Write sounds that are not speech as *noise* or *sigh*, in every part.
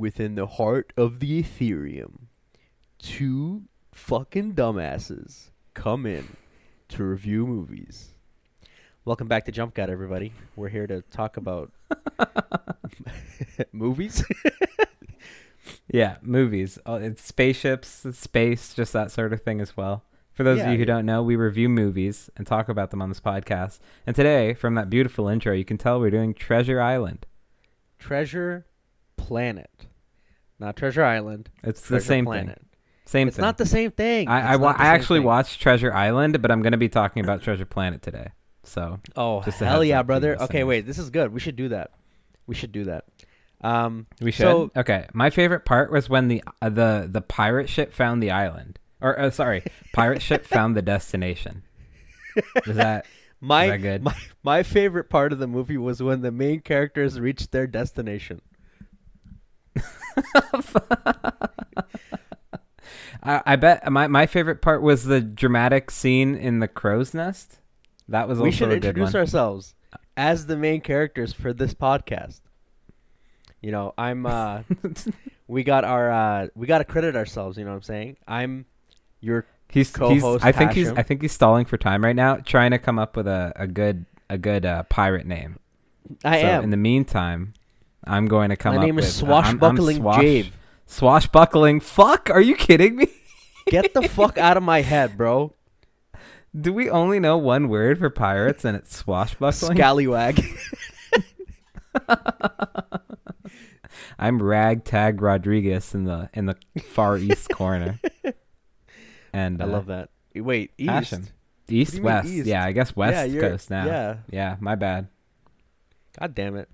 within the heart of the Etherium, two fucking dumbasses come in to review movies. Welcome back to Jump Cut, everybody. We're here to talk about *laughs* movies. *laughs* Yeah, movies. Oh, It's spaceships, it's space, just that sort of thing as well. For those Yeah, of you who don't know, we review movies and talk about them on this podcast. And today, from that beautiful intro, you can tell we're doing Treasure Island. Treasure Planet, not Treasure Island. It's Treasure the same Planet. thing. Same It's thing. not the same thing. I I, wa- I actually thing. watched Treasure Island, but I'm going to be talking about Treasure Planet today. So Oh hell yeah, up for you brother! Okay, listeners. wait, this is good. We should do that. We should do that. Um, we should. So- okay, my favorite part was when the uh, the the pirate ship found the island, or uh, sorry, *laughs* pirate ship found the destination. Is that my that good? *laughs* my my favorite part of the movie was when the main characters reached their destination. *laughs* I, I bet my my favorite part was the dramatic scene in the crow's nest. That was we should a good introduce ourselves as the main characters for this podcast. You know, I'm. uh *laughs* We got our. uh We got to credit ourselves. You know what I'm saying? I'm your. he's, he's co-host I think he's I think he's stalling for time right now, trying to come up with a, a good a good uh, pirate name. I so am. In the meantime, I'm going to come My name with is uh, I'm- I'm Swashbuckling swash-. Swashbuckling. Fuck, are you kidding me? Get the fuck out of my head, bro. *laughs* Do we only know one word for pirates and it's swashbuckling? Scallywag. *laughs* *laughs* I'm Ragtag Rodriguez in the in the far east corner. And I uh, love that. Wait, east. Hashem. East do you mean west. east? Yeah, I guess west yeah, coast now. Yeah. Yeah, my bad. God damn it.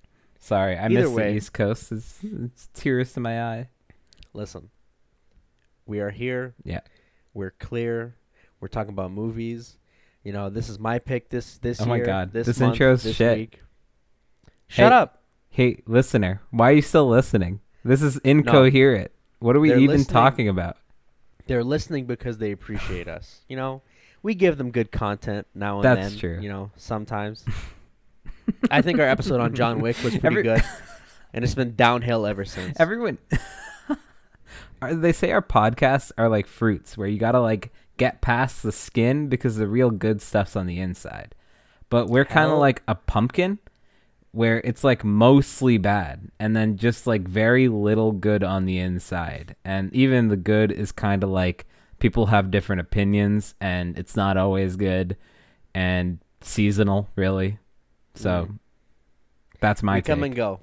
Sorry, I Either missed way. the east coast. It's, it's tears to my eye. Listen. We are here. Yeah. We're clear. We're talking about movies. You know, this is my pick this this Oh year. my God, This, this month, intro's this shit. Week. Shut Hey, up. Hey, listener, why are you still listening? This is incoherent. what are we even listening. talking about? They're listening because they appreciate us. You know, we give them good content now and That's then. true. You know, sometimes. *laughs* I think our episode on John Wick was pretty Every- good, and it's been downhill ever since. Everyone, *laughs* are, they say our podcasts are like fruits, where you gotta like get past the skin because the real good stuff's on the inside. But we're kind of like a pumpkin, where it's like mostly bad, and then just like very little good on the inside, and even the good is kind of like people have different opinions, and it's not always good, and seasonal, really. So Mhm. that's my we come and go.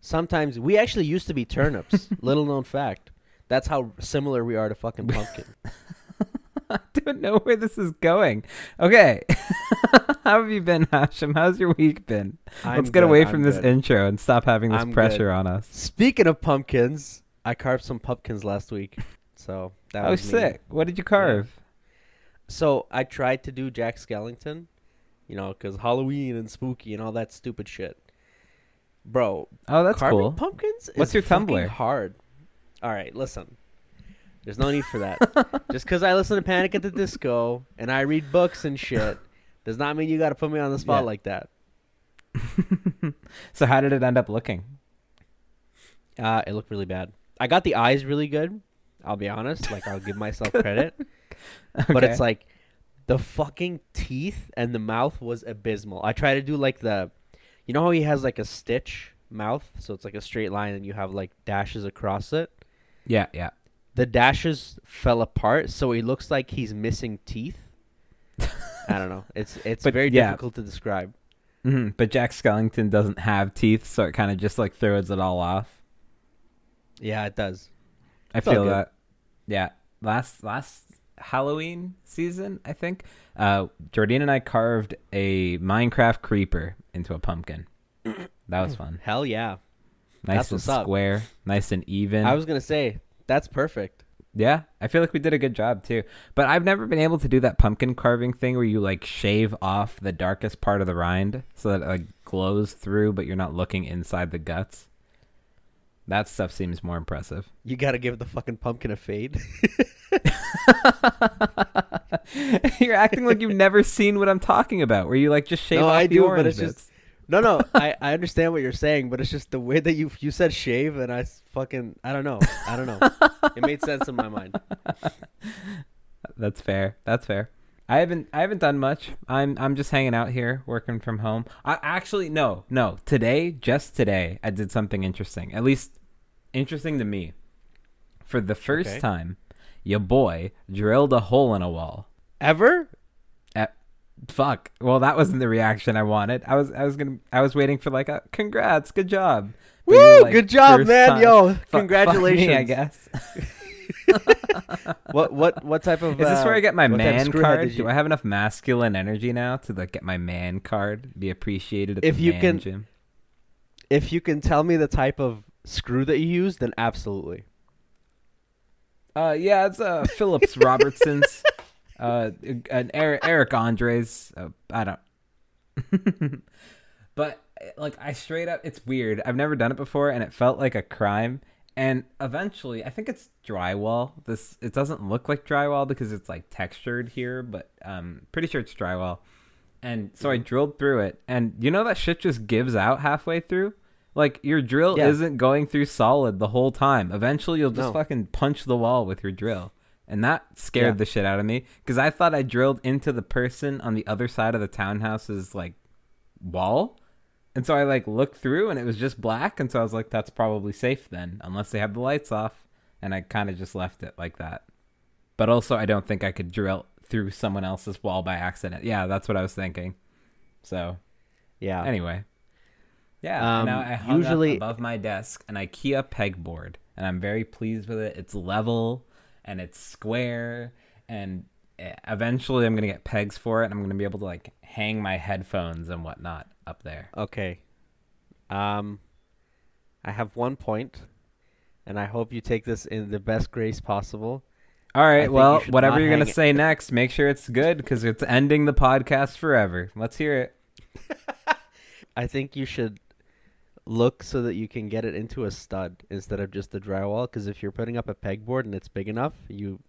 Sometimes we actually used to be turnips. *laughs* Little known fact. That's how similar we are to fucking pumpkin. *laughs* I don't know where this is going. Okay. *laughs* How have you been, Hashem? How's your week been? I'm Let's get good, away I'm from this good. intro and stop having this I'm pressure on us. Speaking of pumpkins, I carved some pumpkins last week. So that oh, was me. sick. What did you carve? So I tried to do Jack Skellington, you know, because Halloween and spooky and all that stupid shit. Bro, Oh, that's carving cool. pumpkins What's your Tumblr? hard. All right, listen. There's no need for that. *laughs* Just because I listen to Panic at the Disco and I read books and shit *laughs* does not mean you got to put me on the spot Yeah. like that. *laughs* so, how did it end up looking? Uh, it looked really bad. I got the eyes really good. I'll be honest. Like I'll give myself credit, but it's like the fucking teeth and the mouth was abysmal. I tried to do like the, you know how he has like a stitch mouth, so it's like a straight line and you have like dashes across it. Yeah, yeah. The dashes fell apart, so he looks like he's missing teeth. I don't know. It's it's *laughs* But, very yeah. difficult to describe. hmm But Jack Skellington doesn't have teeth, so it kind of just like throws it all off. Yeah, it does. I It's feel that. Yeah. Last last Halloween season, I think, uh, Jordine and I carved a Minecraft creeper into a pumpkin. That was fun. Hell yeah. Nice That's and what's up. square, nice and even. I was gonna say that's perfect. yeah, I feel like we did a good job too. But I've never been able to do that pumpkin carving thing where you like shave off the darkest part of the rind so that it like glows through, but you're not looking inside the guts. That stuff seems more impressive. You gotta give the fucking pumpkin a fade. *laughs* You're acting like you've never seen what I'm talking about, where you like just shave No, off I the do, but orange it's just- No, no, *laughs* I, I understand what you're saying, but it's just the way that you you said shave, and I fucking I don't know, I don't know. it made sense in my mind. *laughs* That's fair. That's fair. I haven't I haven't done much. I'm I'm just hanging out here, working from home. I actually no, no. Today, just today, I did something interesting. At least interesting to me. For the first Okay. time, your boy drilled a hole in a wall. Ever? At, Fuck. Well, that wasn't the reaction I wanted. I was I was gonna I was waiting for like a congrats, good job. But Woo! like, good job, man. time. Yo, Fu- fuck me, congratulations. I guess. *laughs* What what what type of? Is this uh, where I get my what type of man card? did Do I have enough masculine energy now to like get my man card, be appreciated at If the you man can- gym? If you can tell me the type of screw that you use, then absolutely. Uh, yeah, it's uh *laughs* Phillips Robertson's, uh, an Eric, Eric Andres. Uh, I don't. *laughs* but like, I straight up, it's weird. I've never done it before, and it felt like a crime. And eventually, I think it's drywall. This it doesn't look like drywall because it's like textured here, but um, pretty sure it's drywall. And so I drilled through it, and you know that shit just gives out halfway through. Like your drill Yeah. isn't going through solid the whole time. Eventually, you'll just No. fucking punch the wall with your drill, and that scared Yeah. the shit out of me because I thought I drilled into the person on the other side of the townhouse's like wall, and so I like looked through, and it was just black, and so I was like, "That's probably safe then, unless they have the lights off." And I kind of just left it like that. But also, I don't think I could drill through someone else's wall by accident. Yeah, that's what I was thinking. So Yeah. Anyway. Yeah, and Um, I hung usually- up above my desk an IKEA pegboard, and I'm very pleased with it. It's level and it's square, and eh, eventually I'm gonna get pegs for it, and I'm gonna be able to like hang my headphones and whatnot up there. Okay. Um, I have one point, and I hope you take this in the best grace possible. All I right, well, you whatever you're gonna it. say next, make sure it's good because it's ending the podcast forever. Let's hear it. *laughs* I think you should look so that you can get it into a stud instead of just the drywall. Because if you're putting up a pegboard and it's big enough, you,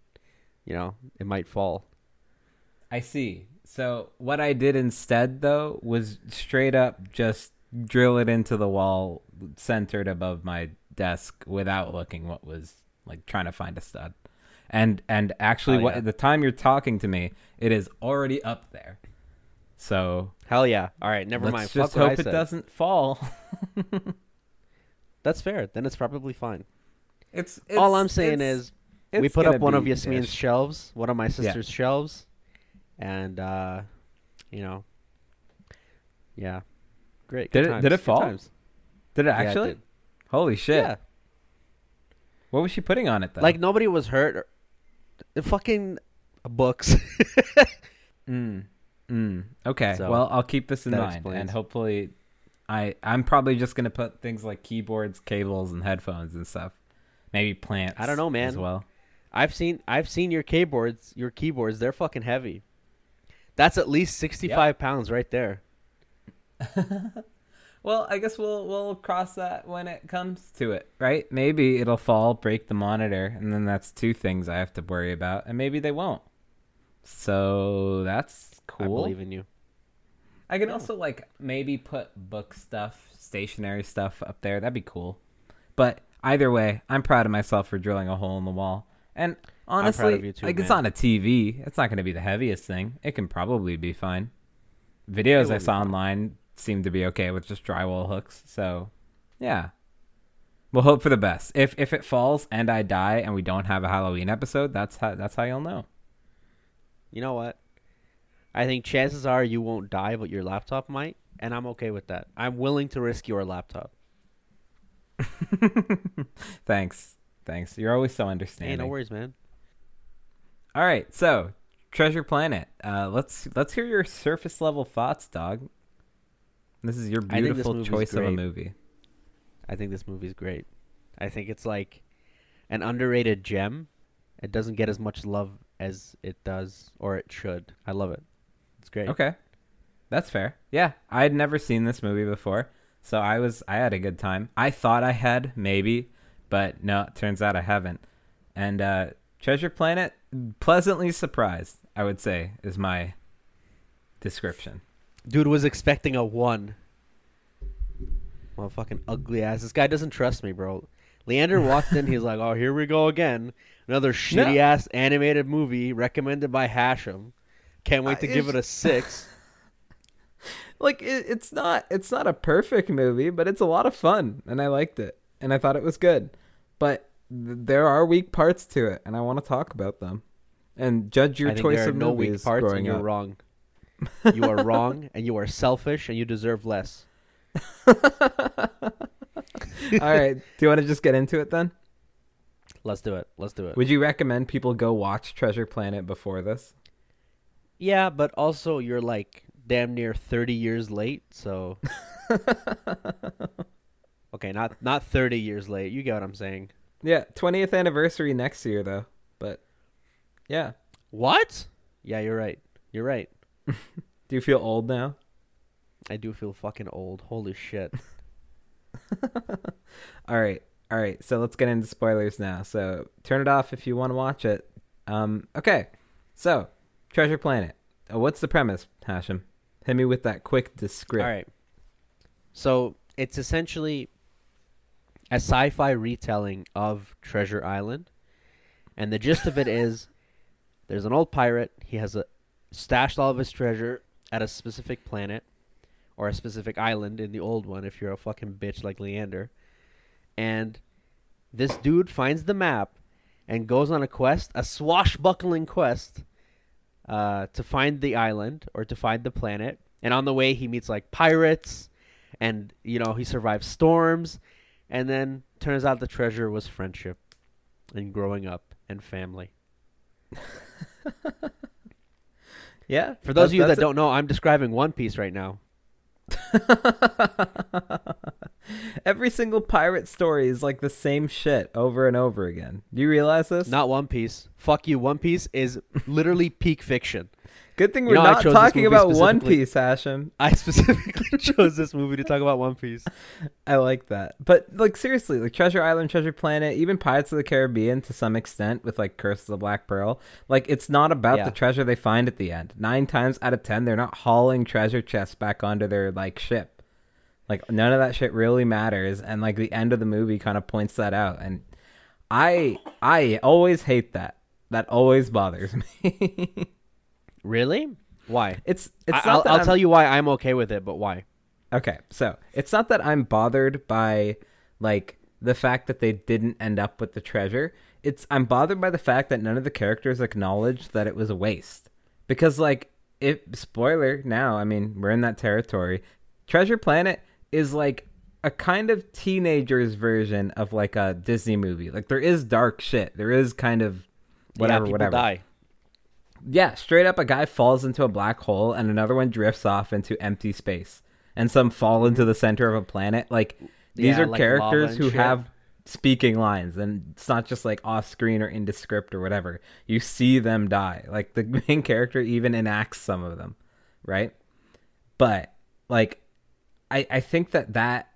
you know, it might fall. I see. So what I did instead though was straight up just drill it into the wall centered above my desk without looking what was like trying to find a stud. And and actually Oh, what yeah. the time you're talking to me, it is already up there. So Hell yeah! All right, never let's mind. just Fuck hope it doesn't fall. *laughs* That's fair. Then it's probably fine. It's, All I'm saying it's- is we put up one of Yasmin's ish. shelves, one of my sister's shelves, and uh, you know, yeah, great. Did it- times, did it fall? Did it Yeah, it actually? did. Holy shit. Yeah, What was she putting on it though? like nobody was hurt. Or, the fucking books. *laughs* Mm. Mm. Okay. So, well, I'll keep this in mind, explains. and hopefully, I I'm probably just gonna put things like keyboards, cables, and headphones and stuff. Maybe plants. I don't know, man. As well. I've seen I've seen your keyboards. Your keyboards, they're fucking heavy. That's at least sixty-five pounds right there. *laughs* Well, I guess we'll we'll cross that when it comes to it, right? Maybe it'll fall, break the monitor, and then that's two things I have to worry about, and maybe they won't. So that's cool. I believe in you. I can Yeah. also like maybe put book stuff, stationary stuff up there. That'd be cool. But either way, I'm proud of myself for drilling a hole in the wall. And honestly, too, like it's on a TV. It's not going to be the heaviest thing. It can probably be fine. Videos I saw online seem to be okay with just drywall hooks. So, yeah. We'll hope for the best. If if it falls and I die and we don't have a Halloween episode, that's how that's how you'll know. You know what? I think chances are you won't die, but your laptop might, and I'm okay with that. I'm willing to risk your laptop. *laughs* Thanks. Thanks. You're always so understanding. Hey, no worries, man. All right, so Treasure Planet. Uh, let's let's hear your surface level thoughts, dog. This is your I think this beautiful choice of a movie. I think this movie's great. I think it's like an underrated gem. It doesn't get as much love as it does, or it should. I love it. It's great. Okay, that's fair. Yeah, I had never seen this movie before, so I was I had a good time. I thought I had maybe, but no, it turns out I haven't. And uh, Treasure Planet, pleasantly surprised. I would say is my description. Dude was expecting a one. Well, fucking ugly ass. This guy doesn't trust me, bro. Leander walked in. He's like, "Oh, here we go again. Another shitty ass animated movie recommended by Hashem. Can't wait Uh, to give it a six. *laughs* like it, it's not it's not a perfect movie, but it's a lot of fun, and I liked it, and I thought it was good. But th- there are weak parts to it, and I want to talk about them and judge your choice there are of no movies weak parts, and you're up. wrong. *laughs* You are wrong, and you are selfish, and you deserve less. *laughs* All right, do you want to just get into it then? Let's do it. Let's do it. Would you recommend people go watch Treasure Planet before this? Yeah, but also you're like damn near 30 years late, so *laughs* Okay, not not 30 years late. You get what I'm saying. Yeah, 20th anniversary next year though. But yeah, What? Yeah, you're right. You're right. *laughs* do you feel old now? I do feel fucking old. Holy shit. *laughs* All right. All right. So let's get into spoilers now. So turn it off if you want to watch it. Um okay. So, Treasure Planet. Uh, what's the premise, Hashem? Hit me with that quick description. All right. So, it's essentially a sci-fi retelling of Treasure Island. And the gist of it *laughs* is there's an old pirate, he has a stashed all of his treasure at a specific planet or a specific island in the old one if you're a fucking bitch like Leander. And this dude finds the map and goes on a quest, a swashbuckling quest, uh, to find the island or to find the planet. And on the way, he meets like pirates, and you know he survives storms. And then turns out the treasure was friendship, and growing up and family. *laughs* Yeah. For those of you that that's- don't know, I'm describing One Piece right now. *laughs* Every single pirate story is like the same shit over and over again. Do you realize this? Not One Piece. Fuck you. One Piece is literally *laughs* peak fiction. Good thing we're know, not talking about One Piece, Hashem. *laughs* I specifically *laughs* chose this movie to talk about One Piece. I like that. But like seriously, like Treasure Island, Treasure Planet, even Pirates of the Caribbean to some extent with like Curse of the Black Pearl, like it's not about Yeah. the treasure they find at the end. 9 times out of 10 they're not hauling treasure chests back onto their like ship. Like none of that shit really matters and like the end of the movie kind of points that out and I I always hate that. That always bothers *laughs* me. Really? Why? it's it's I, not I'll, that I'll I'm- tell you why I'm okay with it, but why? Okay, so it's not that I'm bothered by like the fact that they didn't end up with the treasure. It's I'm bothered by the fact that none of the characters acknowledged that it was a waste. Because like if spoiler now, I mean, we're in that territory. Treasure Planet is like a kind of teenager's version of like a Disney movie. Like there is dark shit. There is kind of whatever yeah, whatever. die. Yeah, straight up, a guy falls into a black hole and another one drifts off into empty space, and some fall into the center of a planet. Like these Yeah, are like characters who shit. have speaking lines, and it's not just like off screen or into script or whatever. You see them die. Like the *laughs* main character even enacts some of them, right? But like, I I think that that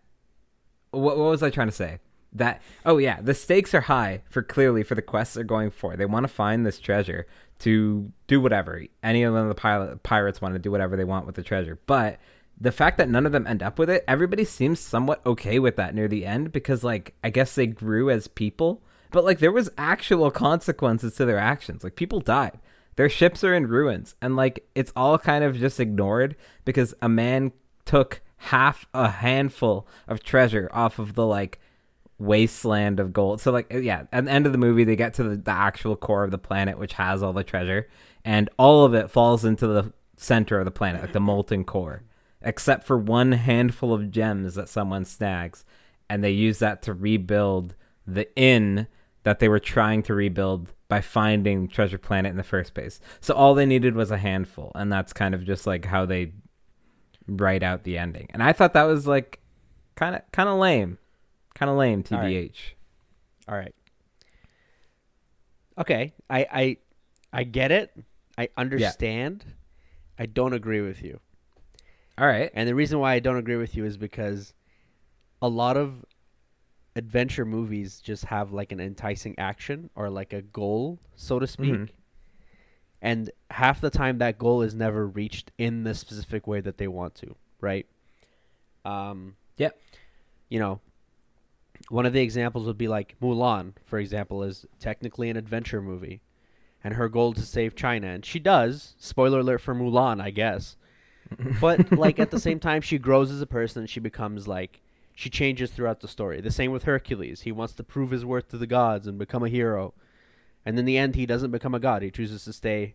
what, what was I trying to say? That oh yeah, the stakes are high for clearly for the quests they're going for. They want to find this treasure to do whatever. Any of the pilot, pirates want to do whatever they want with the treasure. But the fact that none of them end up with it, everybody seems somewhat okay with that near the end because like I guess they grew as people. But like there was actual consequences to their actions. Like people died. Their ships are in ruins and like it's all kind of just ignored because a man took half a handful of treasure off of the like wasteland of gold. So like yeah, at the end of the movie they get to the, the actual core of the planet which has all the treasure and all of it falls into the center of the planet, like the molten core, except for one handful of gems that someone snags and they use that to rebuild the inn that they were trying to rebuild by finding treasure planet in the first place. So all they needed was a handful and that's kind of just like how they write out the ending. And I thought that was like kind of kind of lame. Kind of lame, All right. TBH. All right. Okay, I I I get it. I understand. I don't agree with you. All right. And the reason why I don't agree with you is because a lot of adventure movies just have like an enticing action or like a goal, so to speak. Mhm. And half the time that goal is never reached in the specific way that they want to, right? Um Yep. you know, one of the examples would be like Mulan, for example, is technically an adventure movie, and her goal is to save China, and she does. Spoiler alert for Mulan, I guess. *laughs* But like at the same time, she grows as a person, and she becomes like she changes throughout the story. The same with Hercules. He wants to prove his worth to the gods and become a hero, and in the end, he doesn't become a god. He chooses to stay,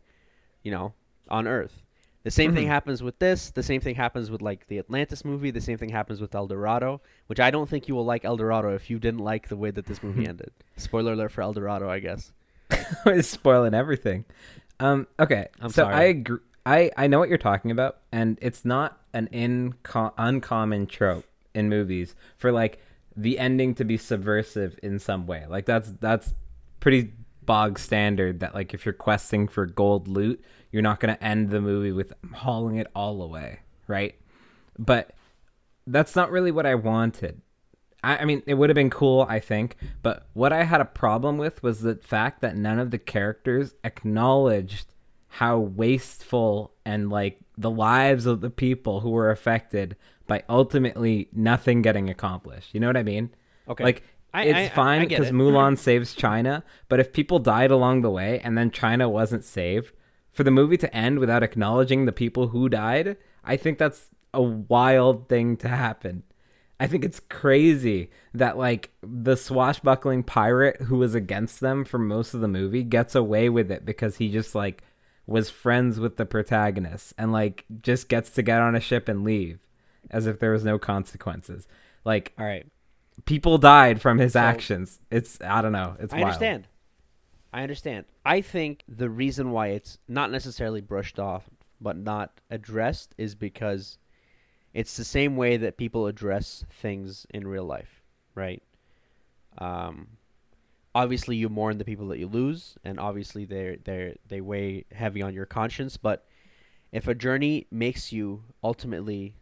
you know, on Earth. The same thing Mhm. happens with this. The same thing happens with like the Atlantis movie. The same thing happens with El Dorado, which I don't think you will like El Dorado if you didn't like the way that this movie *laughs* ended. Spoiler alert for El Dorado, I guess. *laughs* It's spoiling everything. Um, okay, I'm so sorry. I agree. I, I know what you're talking about, and it's not an inco- uncommon trope in movies for like the ending to be subversive in some way. Like that's that's pretty bog standard. That like if you're questing for gold loot, you're not going to end the movie with hauling it all away, right? But that's not really what I wanted. I, I mean, it would have been cool, I think, but what I had a problem with was the fact that none of the characters acknowledged how wasteful and like the lives of the people who were affected by ultimately nothing getting accomplished. You know what I mean? Okay. Like I- it's I- fine because it. Mulan saves China, but if people died along the way and then China wasn't saved, for the movie to end without acknowledging the people who died, I think that's a wild thing to happen. I think it's crazy that like the swashbuckling pirate who was against them for most of the movie gets away with it because he just like was friends with the protagonist and like just gets to get on a ship and leave as if there was no consequences. Like All right. People died from his So- actions. It's I don't know. It's I wild. understand. I understand. I think the reason why it's not necessarily brushed off but not addressed is because it's the same way that people address things in real life, right? Um, obviously, you mourn the people that you lose, and obviously they they they weigh heavy on your conscience. But if a journey makes you ultimately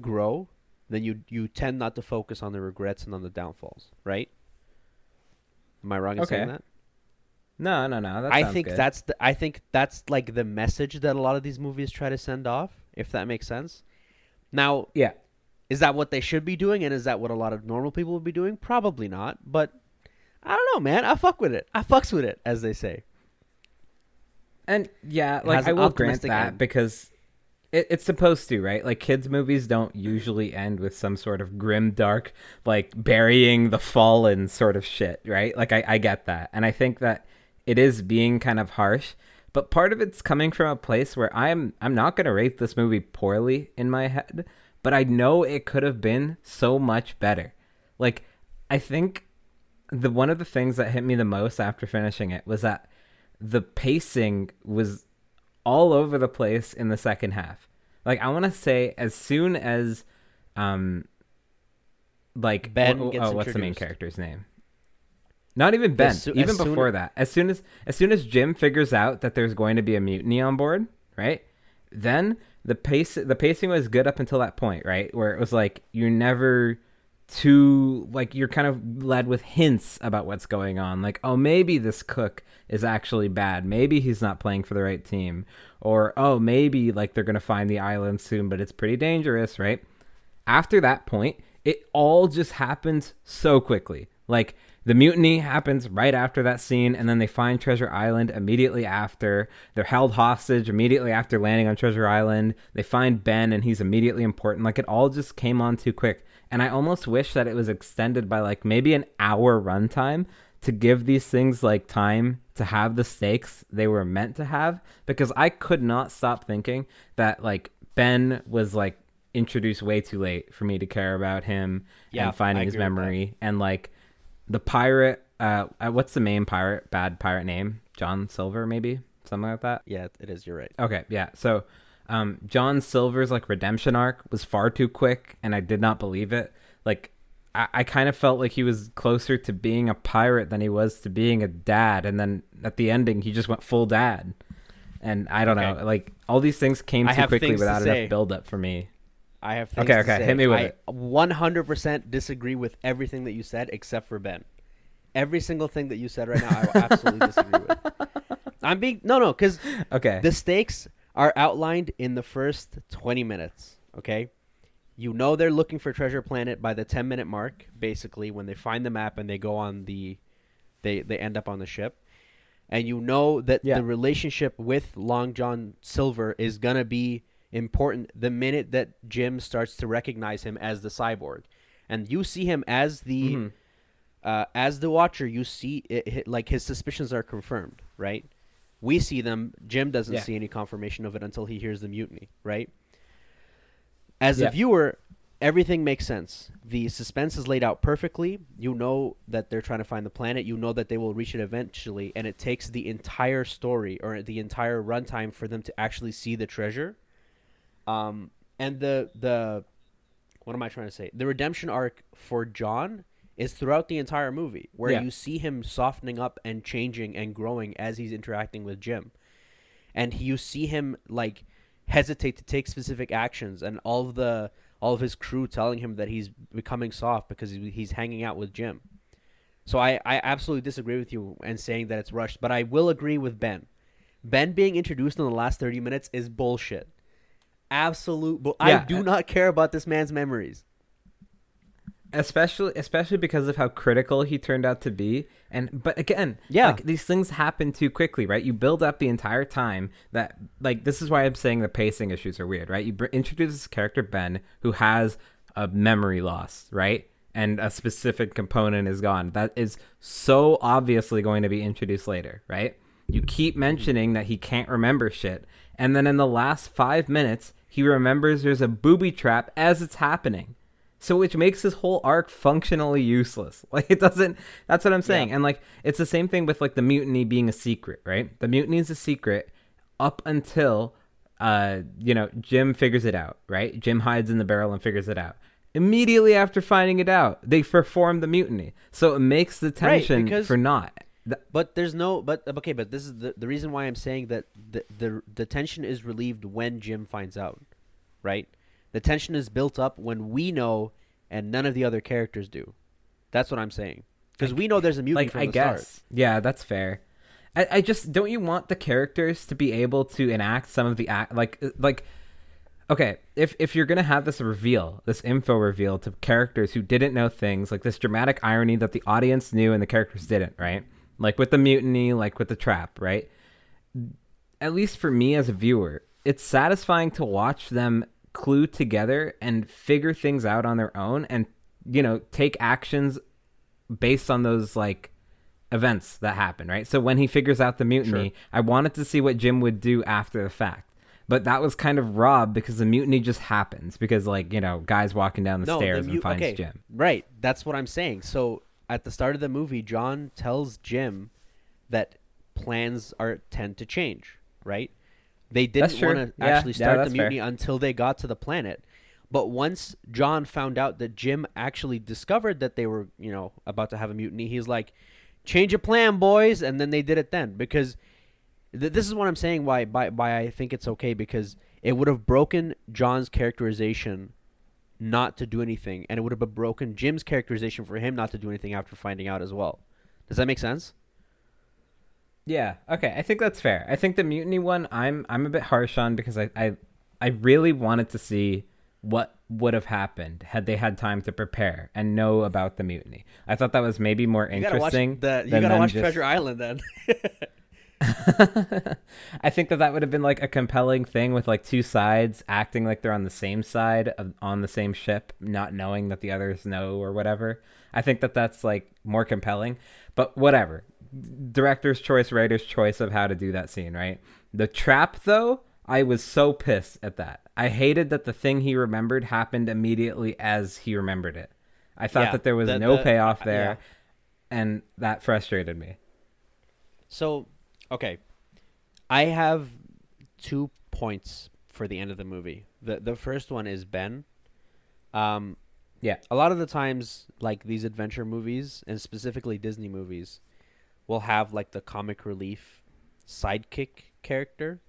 grow, then you you tend not to focus on the regrets and on the downfalls, right? Am I wrong in saying that? No, no, no. I think good. that's the I think that's like the message that a lot of these movies try to send off, if that makes sense. Now, yeah. is that what they should be doing and is that what a lot of normal people would be doing? Probably not, but I don't know, man. I fuck with it. I fucks with it, as they say. And yeah, like I will grant that end. because it, it's supposed to, right? Like kids' movies don't usually end with some sort of grim, dark, like burying the fallen sort of shit, right? Like I, I get that, and I think that it is being kind of harsh, but part of it's coming from a place where I'm I'm not gonna rate this movie poorly in my head, but I know it could have been so much better. Like I think the one of the things that hit me the most after finishing it was that the pacing was all over the place in the second half. Like I want to say as soon as um like Ben oh, gets oh, what's the main character's name? Not even Ben. soo- even as soon- before that. As soon as as soon as Jim figures out that there's going to be a mutiny on board, right? Then the pace the pacing was good up until that point, right? Where it was like you're never too like you're kind of led with hints about what's going on like oh maybe this cook is actually bad. Maybe he's not playing for the right team. Or oh maybe like they're gonna find the island soon but it's pretty dangerous right? After that point it all just happens so quickly. Like the mutiny happens right after that scene and then they find treasure island immediately after. They're held hostage immediately after landing on treasure island. They find ben and he's immediately important. Like it all just came on too quick and i almost wish that it was extended by like maybe an hour runtime to give these things like time to have the stakes they were meant to have. Because i could not stop thinking that like ben was like introduced way too late for me to care about him Yeah, and finding his agree with that. memory. And like the pirate uh uh, what's the main pirate? Bad pirate name? John silver maybe? Something like that? Yeah, it is. You're right. okay yeah. So um john silver's like redemption arc was far too quick and i did not believe it like I, I kind of felt like he was closer to being a pirate than he was to being a dad and then at the ending he just went full dad and i don't Okay. know like all these things came I too quickly things to without enough build up for me I have things Okay, to okay, say. hit me with I it. 100% disagree with everything that you said except for Ben. Every single thing that you said right now, I absolutely disagree with. *laughs* I'm being no, no, because okay the stakes are outlined in the first 20 minutes. Okay, You know they're looking for Treasure Planet by the 10 minute mark, basically, when they find the map and they go on the. They, they end up on the ship. And you know that Yeah. the relationship with Long John Silver is going to be important the minute that Jim starts to recognize him as the cyborg. And you see him as the. Mhm. Uh, as the watcher, you see it, it- like his suspicions are confirmed, right? We see them. Jim doesn't Yeah. see any confirmation of it until he hears the mutiny, right? As Yeah. a viewer, everything makes sense. The suspense is laid out perfectly. You know that they're trying to find the planet. You know that they will reach it eventually, and it takes the entire story or the entire runtime for them to actually see the treasure. Um, and the the what am I trying to say? The redemption arc for John is throughout the entire movie, where Yeah. you see him softening up and changing and growing as he's interacting with Jim, and you see him like hesitate to take specific actions, and all of the all of his crew telling him that he's becoming soft because he's hanging out with Jim. So I, I absolutely disagree with you and saying that it's rushed, but I will agree with Ben. Ben being introduced in the last 30 minutes is bullshit. Absolute bull- I do uh, not care about this man's memories. Especially especially because of how critical he turned out to be. And but again Yeah. like these things happen too quickly right? You build up the entire time that like this is why i'm saying the pacing issues are weird right? You br- introduce this character ben who has a memory loss right? And a specific component is gone. That is so obviously going to be introduced later right? You keep mentioning that he can't remember shit. And then in the last five minutes he remembers there's a booby trap as it's happening so which makes his whole arc functionally useless. *laughs* Like it doesn't that's what I'm saying. Yeah. And like it's the same thing with like the mutiny being a secret, right? The mutiny is a secret up until uh you know, Jim figures it out, right? Jim hides in the barrel and figures it out. Immediately after finding it out, they perform the mutiny. So it makes the tension because- for not. But there's no but okay, but this is the the reason why I'm saying that the the, the tension is relieved when Jim finds out, right? The tension is built up when we know and none of the other characters do. That's what I'm saying. Because we know there's a mutiny like from I the guess. start. Yeah, that's fair. I, I just don't you want the characters to be able to enact some of the act like uh, like okay if if you're gonna have this reveal this info reveal to characters who didn't know things like this dramatic irony that the audience knew and the characters didn't right like with the mutiny like with the trap right at least for me as a viewer it's satisfying to watch them clue together and figure things out on their own and you know take actions based on those like events that happen, right? So when he figures out the mutiny, Sure. I wanted to see what Jim would do after the fact. But that was kind of robbed because the mutiny just happens because like, you know, guys walking down the No, stairs the and mu- finds okay, Jim. Right. That's what I'm saying. So at the start of the movie, John tells Jim that plans are tend to change, right? They didn't want to Yeah, actually yeah, start the that's fair. mutiny until they got to the planet. But once John found out that Jim actually discovered that they were, you know, about to have a mutiny, he's like, "Change your plan, boys!" And then they did it then because th- this is what I'm saying. Why, by, why I think it's okay because it would have broken John's characterization not to do anything, and it would have broken Jim's characterization for him not to do anything after finding out as well. Does that make sense? Yeah. Okay. I think that's fair. I think the mutiny one I'm I'm a bit harsh on because I I, I really wanted to see what would have happened had they had time to prepare and know about the mutiny. I thought that was maybe more You gotta watch interesting. the. You gotta watch just- Treasure Island then. *laughs* I think that that would have been like a compelling thing with like two sides acting like they're on the same side of, on the same ship, not knowing that the others know or whatever. I think that that's like more compelling. But whatever. Director's choice, writer's choice of how to do that scene, right? The trap though, I was so pissed at that. I hated that the thing he remembered happened immediately as he remembered it. I thought Yeah, that there was the- no the- payoff there, and that frustrated me. So, okay, I have two points for the end of the movie. the The first one is Ben. Um, Yeah. a lot of the times, like these adventure movies, and specifically Disney movies, will have like the comic relief sidekick character.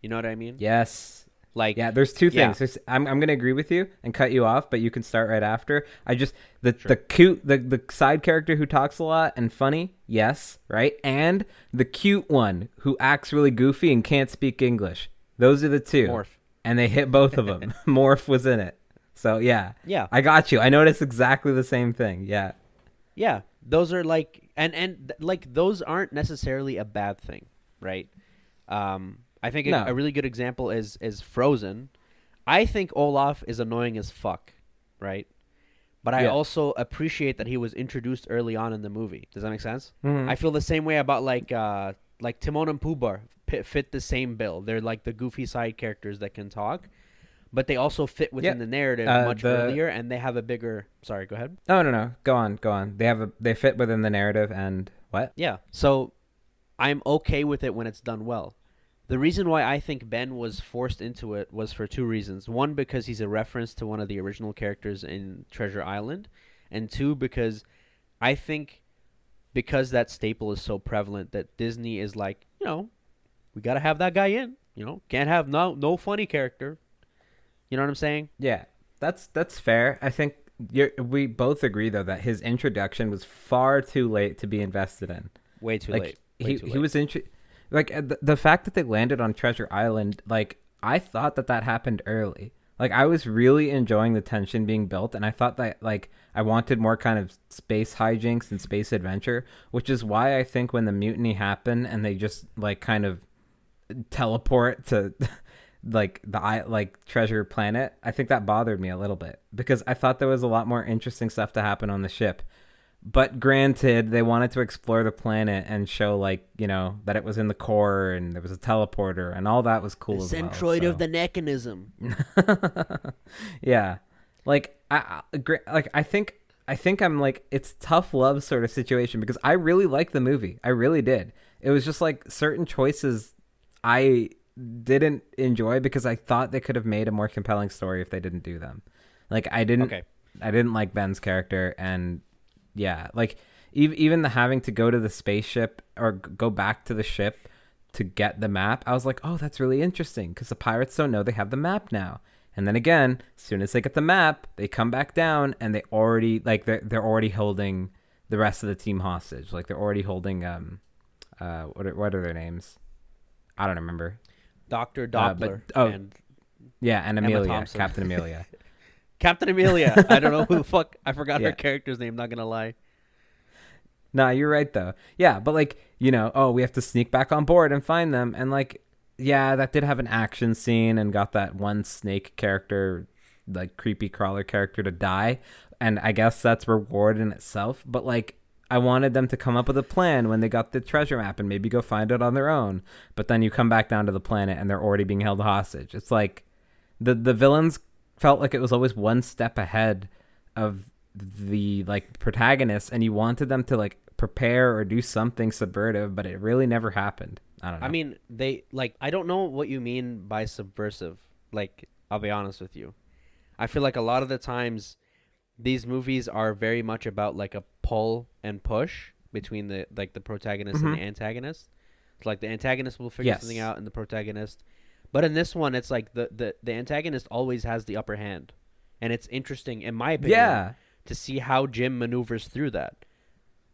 You know what I mean? Yes, Like, Yeah, there's two Yeah. things. There's, I'm I'm gonna agree with you and cut you off, but you can start right after. I just the Sure. the cute the the side character who talks a lot and funny, yes, right, and the cute one who acts really goofy and can't speak English. Those are the two, Morph. and they hit both of them. *laughs* Morph was in it. So yeah, Yeah, I got you. I noticed exactly the same thing. Yeah. yeah. Those are like and and th- like those aren't necessarily a bad thing, right? Um, I think a, No. a really good example is is Frozen. I think Olaf is annoying as fuck, right? But I Yeah. also appreciate that he was introduced early on in the movie. Does that make sense? Mhm. I feel the same way about like uh like Timon and Pumbaa fit the same bill. They're like the goofy side characters that can talk, but they also fit within Yeah. the narrative Uh, much the- earlier, and they have a bigger. Sorry, go ahead. No, no, no. Go on, go on. They have a they fit within the narrative and what? Yeah, so I'm okay with it when it's done well. The reason why I think Ben was forced into it was for two reasons. One, because he's a reference to one of the original characters in Treasure Island, and two, because I think because that staple is so prevalent that Disney is like, you know, we got to have that guy in. You know, can't have no no funny character. You know what I'm saying? Yeah, that's that's fair. I think you're, we both agree though that his introduction was far too late to be invested in. Way too like late. Way he too he was intro- like uh, the, the fact that they landed on Treasure Island. Like I thought that that happened early. Like I was really enjoying the tension being built, and I thought that like I wanted more kind of space hijinks and space adventure, which is why I think when the mutiny happened and they just like kind of teleport to *laughs* like the i like treasure planet i think that bothered me a little bit because i thought there was a lot more interesting stuff to happen on the ship but granted they wanted to explore the planet and show like you know that it was in the core and there was a teleporter and all that was cool the as well, centroid so. of the mechanism. *laughs* yeah like I, I like i think i think i'm like it's tough love sort of situation because i really like the movie i really did it was just like certain choices i didn't enjoy because i thought they could have made a more compelling story if they didn't do them. Like i didn't Okay. i didn't like ben's character and yeah like ev- even the having to go to the spaceship or go back to the ship to get the map i was like oh that's really interesting because the pirates don't know they have the map now. And then again as soon as they get the map they come back down and they already like they're, they're already holding the rest of the team hostage. Like they're already holding um uh what are, what are their names? I don't remember Doctor Uh, but- Doppler oh. and yeah and amelia Thompson. captain amelia *laughs* Captain Amelia. *laughs* I don't know who the fuck. I forgot Yeah. her character's name. Not gonna lie. Nah, you're right though. Yeah, but like, you know, oh, we have to sneak back on board and find them and like yeah, that did have an action scene and got that one snake character, like creepy crawler character to die. And I guess that's reward in itself, but like I wanted them to come up with a plan when they got the treasure map and maybe go find it on their own. But then you come back down to the planet and they're already being held hostage. It's like the the villains felt like it was always one step ahead of the like protagonists and you wanted them to like prepare or do something subvertive but it really never happened i don't know I mean, they like. I don't know what you mean by subversive. Like, I'll be honest with you. I feel like a lot of the times, these movies are very much about like a pull and push between the like the protagonist and mm-hmm. the antagonist. It's like the antagonist will figure Yes. something out, and the protagonist. But in this one, it's like the, the the antagonist always has the upper hand, and it's interesting, in my opinion, yeah to see how Jim maneuvers through that.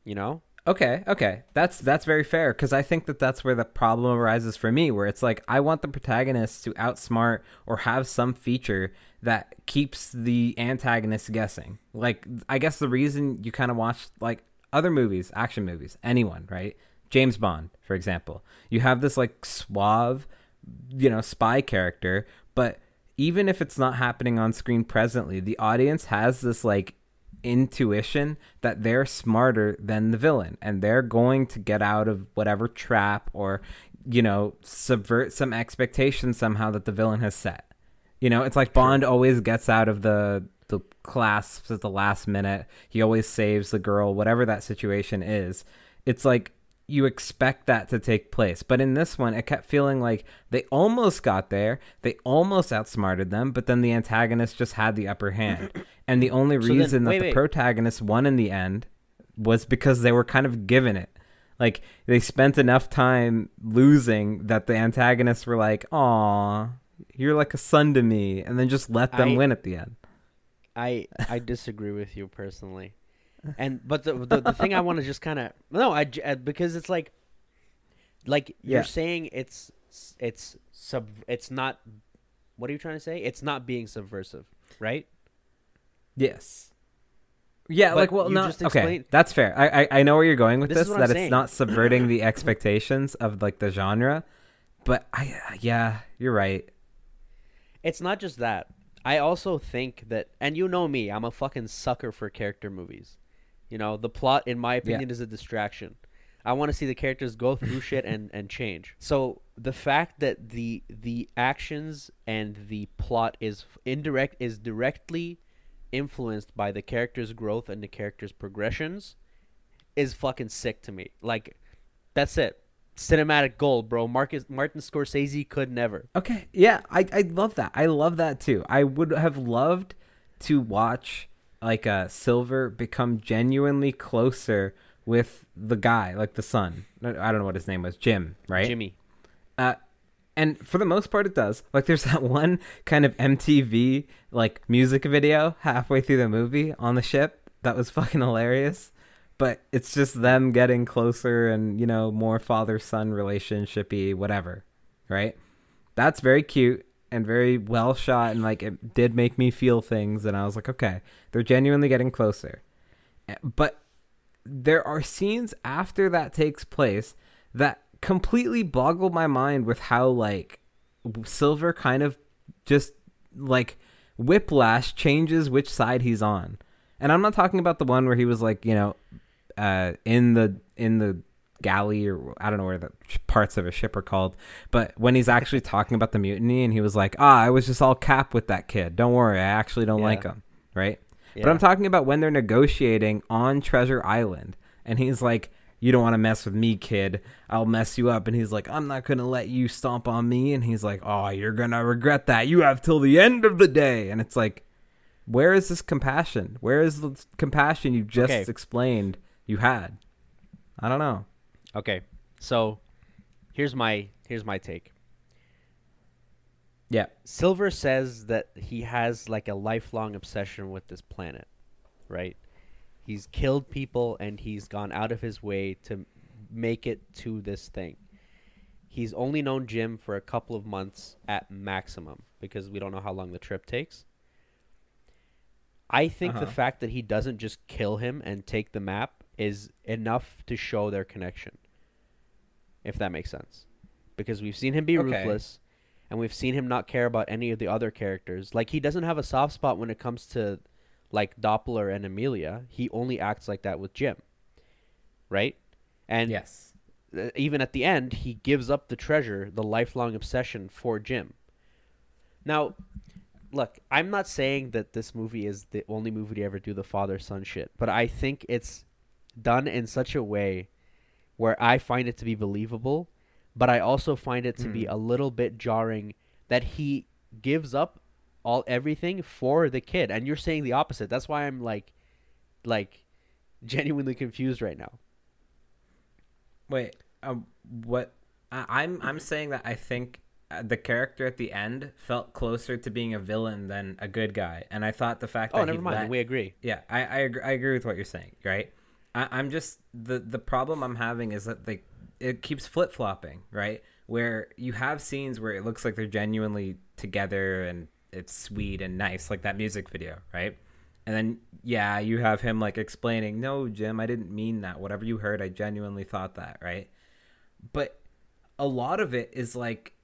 You know, okay okay that's that's very fair because i think that that's where the problem arises for me where it's like i want the protagonist to outsmart or have some feature that keeps the antagonist guessing. Like i guess the reason you kind of watch like other movies action movies anyone right? James bond for example. You have this like suave you know spy character but even if it's not happening on screen presently the audience has this like intuition that they're smarter than the villain and they're going to get out of whatever trap or you know subvert some expectation somehow that the villain has set you know it's like bond always gets out of the the clasps at the last minute he always saves the girl whatever that situation is it's like you expect that to take place. But in this one, it kept feeling like they almost got there, they almost outsmarted them, but then the antagonist just had the upper hand. *clears throat* And the only So then- reason that wait, the wait. protagonist won in the end was because they were kind of given it. Like they spent enough time losing that the antagonists were like, "Aw, you're like a son to me," and then just let them I- win at the end. I I disagree with you personally, and but the the, the thing I want to just kind of no I, uh, because it's like like you're saying it's it's sub it's not what are you trying to say it's not being subversive right Yes. Yeah, But like well, no, okay, that's fair. I, I I know where you're going with This this. that I'm it's saying. not subverting the *coughs* expectations of like the genre, but I yeah, you're right. It's not just that. I also think that, and you know me, I'm a fucking sucker for character movies. You know, the plot, in my opinion, is a distraction. I want to see the characters go through shit and, and change. So the fact that the the actions and the plot is indirect is directly influenced by the character's growth and the character's progressions is fucking sick to me. Like, that's it. Cinematic gold, bro. Marcus Martin Scorsese could never. Okay, yeah, I I love that. I love that too. I would have loved to watch like a Silver become genuinely closer with the guy, like the son. I don't know what his name was, Jim, right? Jimmy. Uh, and for the most part, it does. Like, there's *laughs* that one kind of MTV like music video halfway through the movie on the ship that was fucking hilarious. But it's just them getting closer and you know more father son relationshipy, whatever, right? That's very cute and very well shot, and like it did make me feel things. And I was like, okay, they're genuinely getting closer. Eh, But there are scenes after that takes place that completely boggle my mind with how like Silver kind of just like whiplash changes which side he's on. And I'm not talking about the one where he was like, you know, uh in the in the galley or I don't know where the parts of a ship are called, but when he's actually talking about the mutiny and he was like, "Ah, I was just all cap with that kid. Don't worry, I actually don't Yeah. like him." Right? But I'm talking about when they're negotiating on Treasure Island, and he's like, "You don't want to mess with me, kid. I'll mess you up." And he's like, "I'm not gonna let you stomp on me." And he's like, "Oh, you're gonna regret that. You have till the end of the day." And it's like, where is this compassion? Where is the compassion you just Okay. explained you had? I don't know. Okay, so here's my here's my take. Yeah. Silver says that he has like a lifelong obsession with this planet, right? He's killed people and he's gone out of his way to make it to this thing. He's only known Jim for a couple of months at maximum because we don't know how long the trip takes. I think the Uh-huh. fact that he doesn't just kill him and take the map is enough to show their connection. If that makes sense. Because we've seen him be Okay. ruthless and we've seen him not care about any of the other characters. Like he doesn't have a soft spot when it comes to like Doppler and Amelia. He only acts like that with Jim. Right? And yes. even at the end, he gives up the treasure, the lifelong obsession for Jim. Now, look, I'm not saying that this movie is the only movie to ever do the father son shit, but I think it's done in such a way where I find it to be believable, but I also find it to be Hmm. a little bit jarring that he gives up all everything for the kid, and you're saying the opposite. That's why I'm like, like, genuinely confused right now. Wait. Um. What? I, I'm I'm saying that I think uh, the character at the end felt closer to being a villain than a good guy, and I thought the fact Oh, that never mind. let- we agree. Yeah, I I agree, I agree with what you're saying, right? I, I'm just the the problem I'm having is that they it keeps flip flopping, right? Where you have scenes where it looks like they're genuinely together and it's sweet and nice, like that music video, right? And then yeah, you have him like explaining, "No, Jim, I didn't mean that. Whatever you heard, I genuinely thought that," right? But a lot of it is like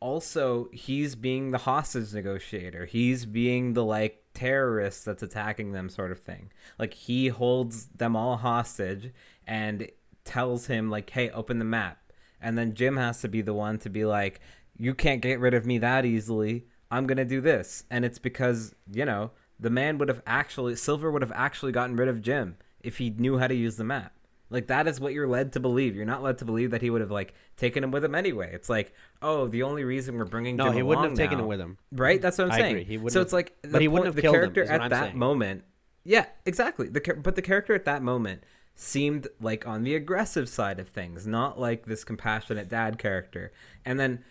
also he's being the hostage negotiator. He's being the like terrorist that's attacking them sort of thing. Like he holds them all hostage and tells him like, "Hey, open the map." And then Jim has to be the one to be like, "You can't get rid of me that easily. I'm to do this." And it's because, you know, the man would have actually Silver would have actually gotten rid of Jim if he knew how to use the map. Like that is what you're led to believe. You're not led to believe that he would have like taken him with him anyway. It's like, oh, the only reason we're bringing No, Jim he wouldn't have taken now- it with him. right? That's what I'm I saying. agree. He wouldn't so it's like, but he wouldn't have the killed him, character what at that saying. moment. Yeah, exactly. The but the character at that moment seemed like on the aggressive side of things, not like this compassionate dad character. And then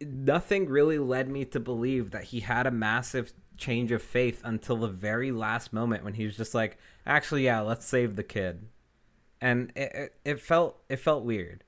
nothing really led me to believe that he had a massive change of faith until the very last moment when he was just like, actually, yeah, let's save the kid. And it, it, felt it felt weird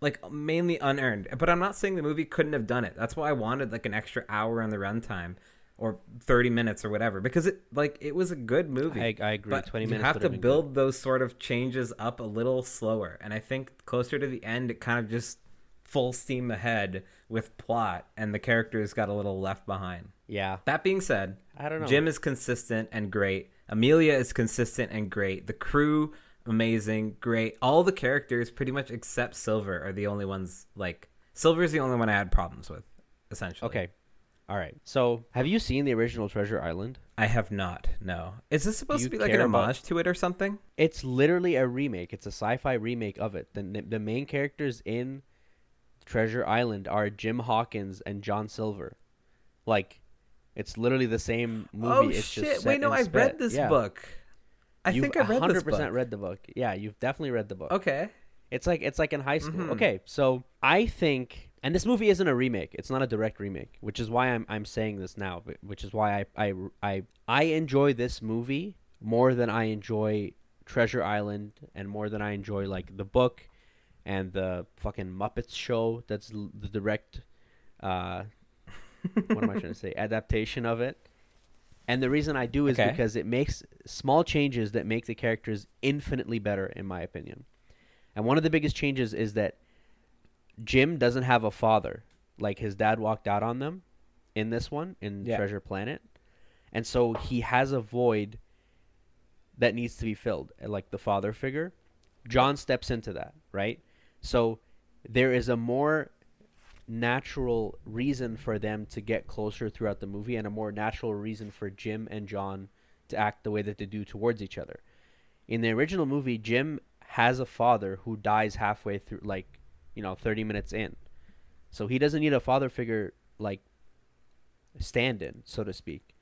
like mainly unearned. But I'm not saying the movie couldn't have done it. That's why I wanted like an extra hour on the runtime. or 30 minutes or whatever because it like it was a good movie. I, I agree. But Twenty you minutes. have to build good. those sort of changes up a little slower, and I think closer to the end, it kind of just full steam ahead with plot, and the characters got a little left behind. Yeah, That being said, I don't know. Jim is consistent and great. Amelia is consistent and great. The crew, amazing, great. All the characters, pretty much except Silver, are the only ones like Silver is the only one I had problems with, essentially. Okay. All right. So, have you seen the original Treasure Island? I have not. No. Is this supposed to be like an care about- homage to it or something? It's literally a remake. It's a sci-fi remake of it. The the main characters in Treasure Island are Jim Hawkins and John Silver. Like, it's literally the same movie. oh it's shit! Wait, no, I read this Yeah. book. I You've think I read this 100% book. read the book. Yeah, you've definitely read the book. Okay. It's like it's like in high school. Mhm. Okay, so I think, and this movie isn't a remake. It's not a direct remake, which is why I'm I'm saying this now. Which is why I I I, I enjoy this movie more than I enjoy Treasure Island, and more than I enjoy like the book, and the fucking Muppets show. That's the direct. Uh, what am I trying to say? *laughs* Adaptation of it. And the reason I do is Okay. because it makes small changes that make the characters infinitely better, in my opinion. And one of the biggest changes is that Jim doesn't have a father. Like his dad walked out on them in this one, in Yeah. Treasure Planet. And so he has a void that needs to be filled, uh, like the father figure. John steps into that, right? So there is a more natural reason for them to get closer throughout the movie and a more natural reason for Jim and John to act the way that they do towards each other. In the original movie, Jim has a father who dies halfway through like, you know, 30 minutes in. So he doesn't need a father figure like stand in, so to speak.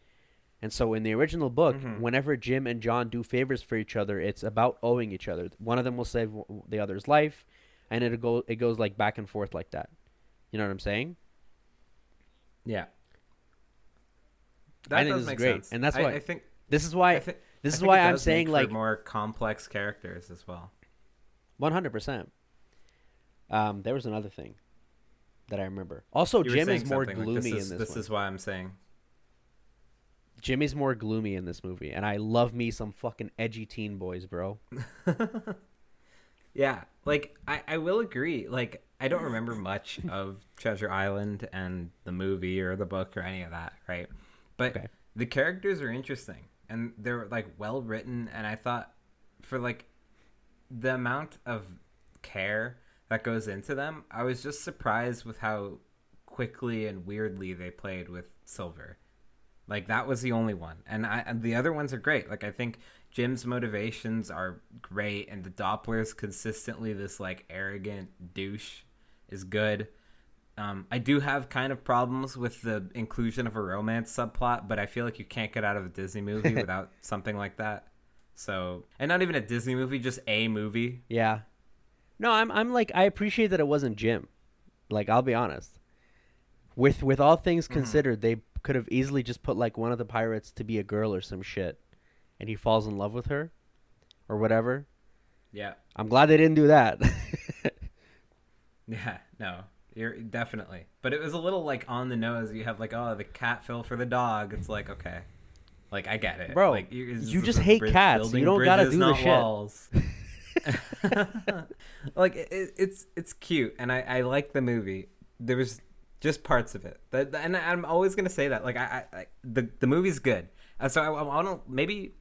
And so in the original book, Mhm. whenever Jim and John do favors for each other, it's about owing each other. One of them will save the other's life, and it go it goes like back and forth like that. You know what I'm saying? Yeah. I That think does this is make great, sense. and that's why- I think. This is why I think, this is why I'm saying like more complex characters as well. 100%. Um, there was another thing that I remember. Also, Jim is more something like, gloomy this is, in this, This one. is why I'm saying. Jimmy's more gloomy in this movie, and I love me some fucking edgy teen boys, bro. *laughs* Yeah, like I, I will agree. Like I don't remember much of Treasure Island and the movie or the book or any of that, right? But Okay. the characters are interesting and they're like well written and I thought for like the amount of care that goes into them, I was just surprised with how quickly and weirdly they played with Silver. Like that was the only one, and I and the other ones are great. Like I think Jim's motivations are great, and the Doppler's consistently this like arrogant douche is good. Um, I do have kind of problems with the inclusion of a romance subplot, but I feel like you can't get out of a Disney movie *laughs* without something like that. So, and not even a Disney movie, just a movie. Yeah. No, I'm I'm like I appreciate that it wasn't Jim. Like I'll be honest. With with all things Mhm. considered, they could have easily just put like one of the pirates to be a girl or some shit, and he falls in love with her, or whatever. Yeah, I'm glad they didn't do that. *laughs* yeah, no, you're definitely. But it was a little like on the nose. You have like, oh, the cat fell for the dog. It's like okay, like I get it, Bro, Like, you you just hate bridge- cats. You don't gotta do the shit. walls. *laughs* *laughs* like it, it's it's cute, and I I like the movie. There was just parts of it, that, and I'm always gonna say that. Like I, I, the the movie's good. Uh, so I, I want to maybe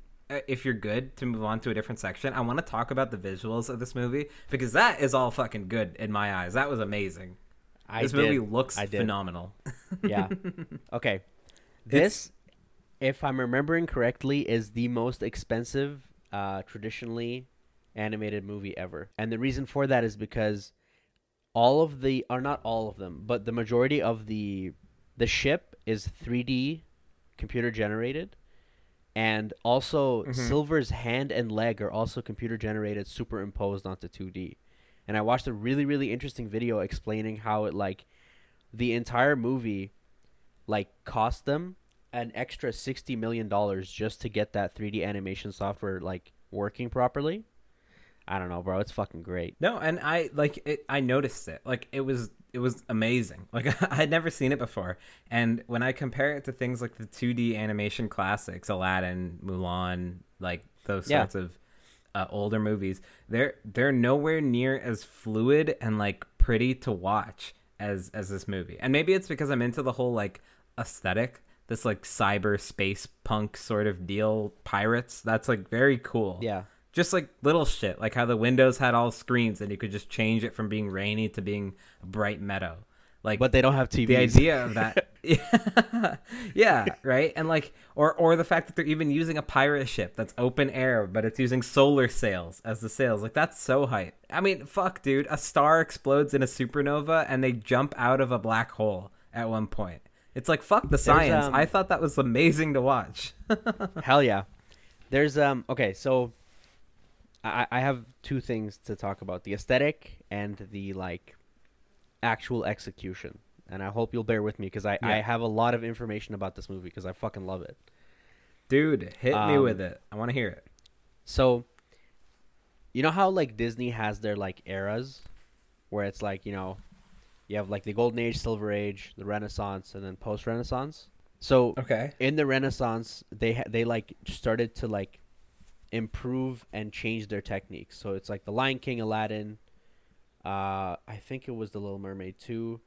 if you're good to move on to a different section, I want to talk about the visuals of this movie because that is all fucking good in my eyes. That was amazing. I this did. movie looks phenomenal. *laughs* Yeah. Okay. *laughs* This, if I'm remembering correctly, is the most expensive uh, traditionally animated movie ever. And the reason for that is because all of the, or not all of them, but the majority of the the ship is 3D computer generated. And also, Mhm. Silver's hand and leg are also computer generated, superimposed onto 2D. And I watched a really, really interesting video explaining how it like the entire movie like cost them an extra 60 million dollars just to get that 3D animation software like working properly. I don't know, bro. It's fucking great. No, and I like it. I noticed it. Like it was it was amazing. *laughs* Like I had never seen it before, and when I compare it to things like the 2D animation classics, Aladdin, Mulan, like those Yeah. sorts of uh, older movies, they're they're nowhere near as fluid and like pretty to watch as as this movie. And maybe it's because I'm into the whole like aesthetic, this like cyber space punk sort of deal, pirates. That's like very cool Yeah. Just like little shit, like how the windows had all screens and you could just change it from being rainy to being a bright meadow. Like, But they don't have TVs. the idea of that, yeah, *laughs* *laughs* yeah, right, and like, or or the fact that they're even using a pirate ship that's open air, but it's using solar sails as the sails, like that's so hype. I mean, fuck, dude, a star explodes in a supernova and they jump out of a black hole at one point. It's like fuck the science. um, I thought that was amazing to watch. *laughs* Hell yeah. There's um okay, so I I have two things to talk about. The aesthetic and the like actual execution. And I hope you'll bear with me because I, I have a lot of information about this movie because I fucking love it. Dude, hit me Um, with it. I want to hear it. So you know how like Disney has their like eras where it's like, you know, you have like the golden age, silver age, the renaissance and then post renaissance. So Okay. in the Renaissance, they ha- they like started to like improve and change their techniques. So it's like the Lion King, Aladdin. Uh, I think it was the Little Mermaid too,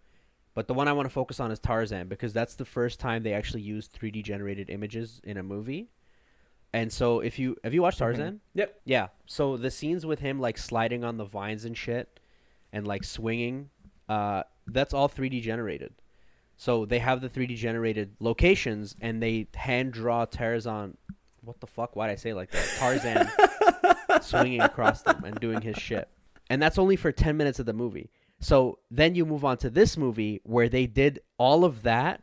but the one I want to focus on is Tarzan because that's the first time they actually used 3D generated images in a movie. And so if you have you watched Tarzan? Yep. Yeah. So the scenes with him like sliding on the vines and shit, and like swinging, uh, that's all 3D generated. So they have the 3D generated locations, and they hand draw Tarzan. What the fuck? Why'd I say like that? Tarzan *laughs* swinging across them and doing his shit, and that's only for 10 minutes of the movie. So then you move on to this movie where they did all of that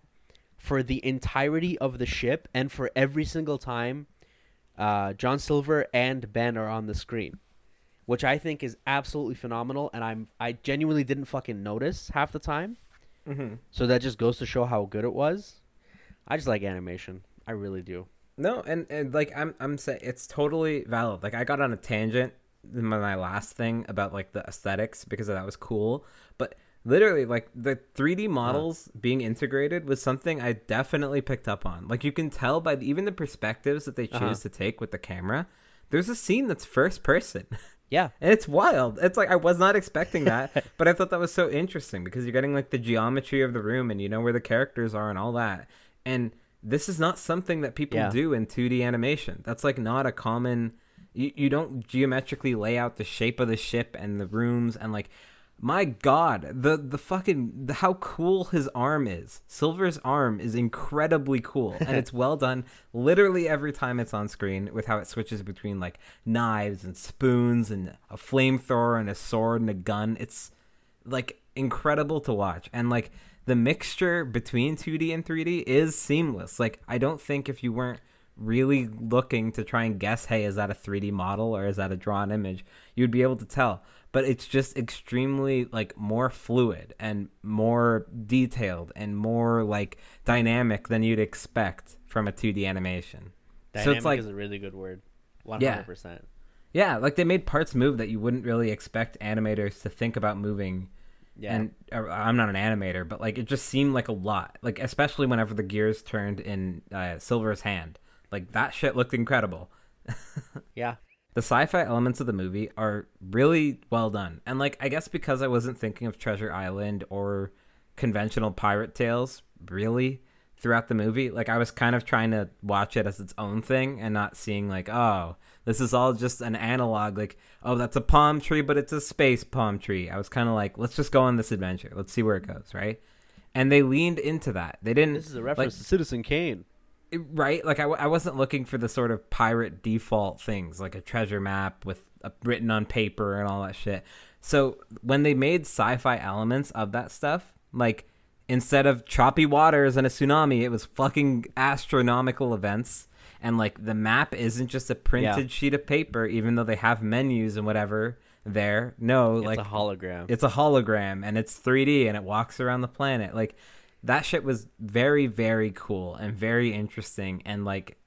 for the entirety of the ship, and for every single time uh, John Silver and Ben are on the screen, which I think is absolutely phenomenal. And I'm I genuinely didn't fucking notice half the time. Mm-hmm. So that just goes to show how good it was. I just like animation. I really do. No, and, and like I'm I'm saying it's totally valid. Like I got on a tangent in my, last thing about like the aesthetics because that was cool, but literally like the 3D models being integrated was something I definitely picked up on. Like you can tell by the, even the perspectives that they choose Uh-huh. to take with the camera. There's a scene that's first person. Yeah. *laughs* And it's wild. It's like I was not expecting that, *laughs* but I thought that was so interesting because you're getting like the geometry of the room and you know where the characters are and all that. And this is not something that people Yeah. do in 2D animation. That's like not a common you, you don't geometrically lay out the shape of the ship and the rooms and like my god, the the fucking the, how cool his arm is. Silver's arm is incredibly cool and it's *laughs* well done literally every time it's on screen with how it switches between like knives and spoons and a flamethrower and a sword and a gun. It's like incredible to watch and like the mixture between 2D and 3D is seamless. Like I don't think if you weren't really looking to try and guess, hey, is that a 3D model or is that a drawn image, you'd be able to tell. But it's just extremely like more fluid and more detailed and more like dynamic than you'd expect from a 2D animation. Dynamic so it's like is a really good word. Yeah. hundred percent. yeah, like they made parts move that you wouldn't really expect animators to think about moving Yeah. and uh, I'm not an animator, but like it just seemed like a lot. Like especially whenever the gears turned in uh, Silver's hand, like that shit looked incredible. *laughs* yeah. The sci-fi elements of the movie are really well done, and like I guess because I wasn't thinking of Treasure Island or conventional pirate tales really throughout the movie, like I was kind of trying to watch it as its own thing and not seeing like oh this is all just an analog like oh that's a palm tree but it's a space palm tree. I was kind of like let's just go on this adventure, let's see where it goes, right? And they leaned into that. They didn't. This is a reference to Citizen Kane. Right like I, I wasn't looking for the sort of pirate default things like a treasure map with a, written on paper and all that shit so when they made sci-fi elements of that stuff like instead of choppy waters and a tsunami it was fucking astronomical events and like the map isn't just a printed sheet of paper even though they have menus and whatever there no It's like a hologram. it's a hologram and it's 3D and it walks around the planet. Like that shit was very very cool and very interesting and like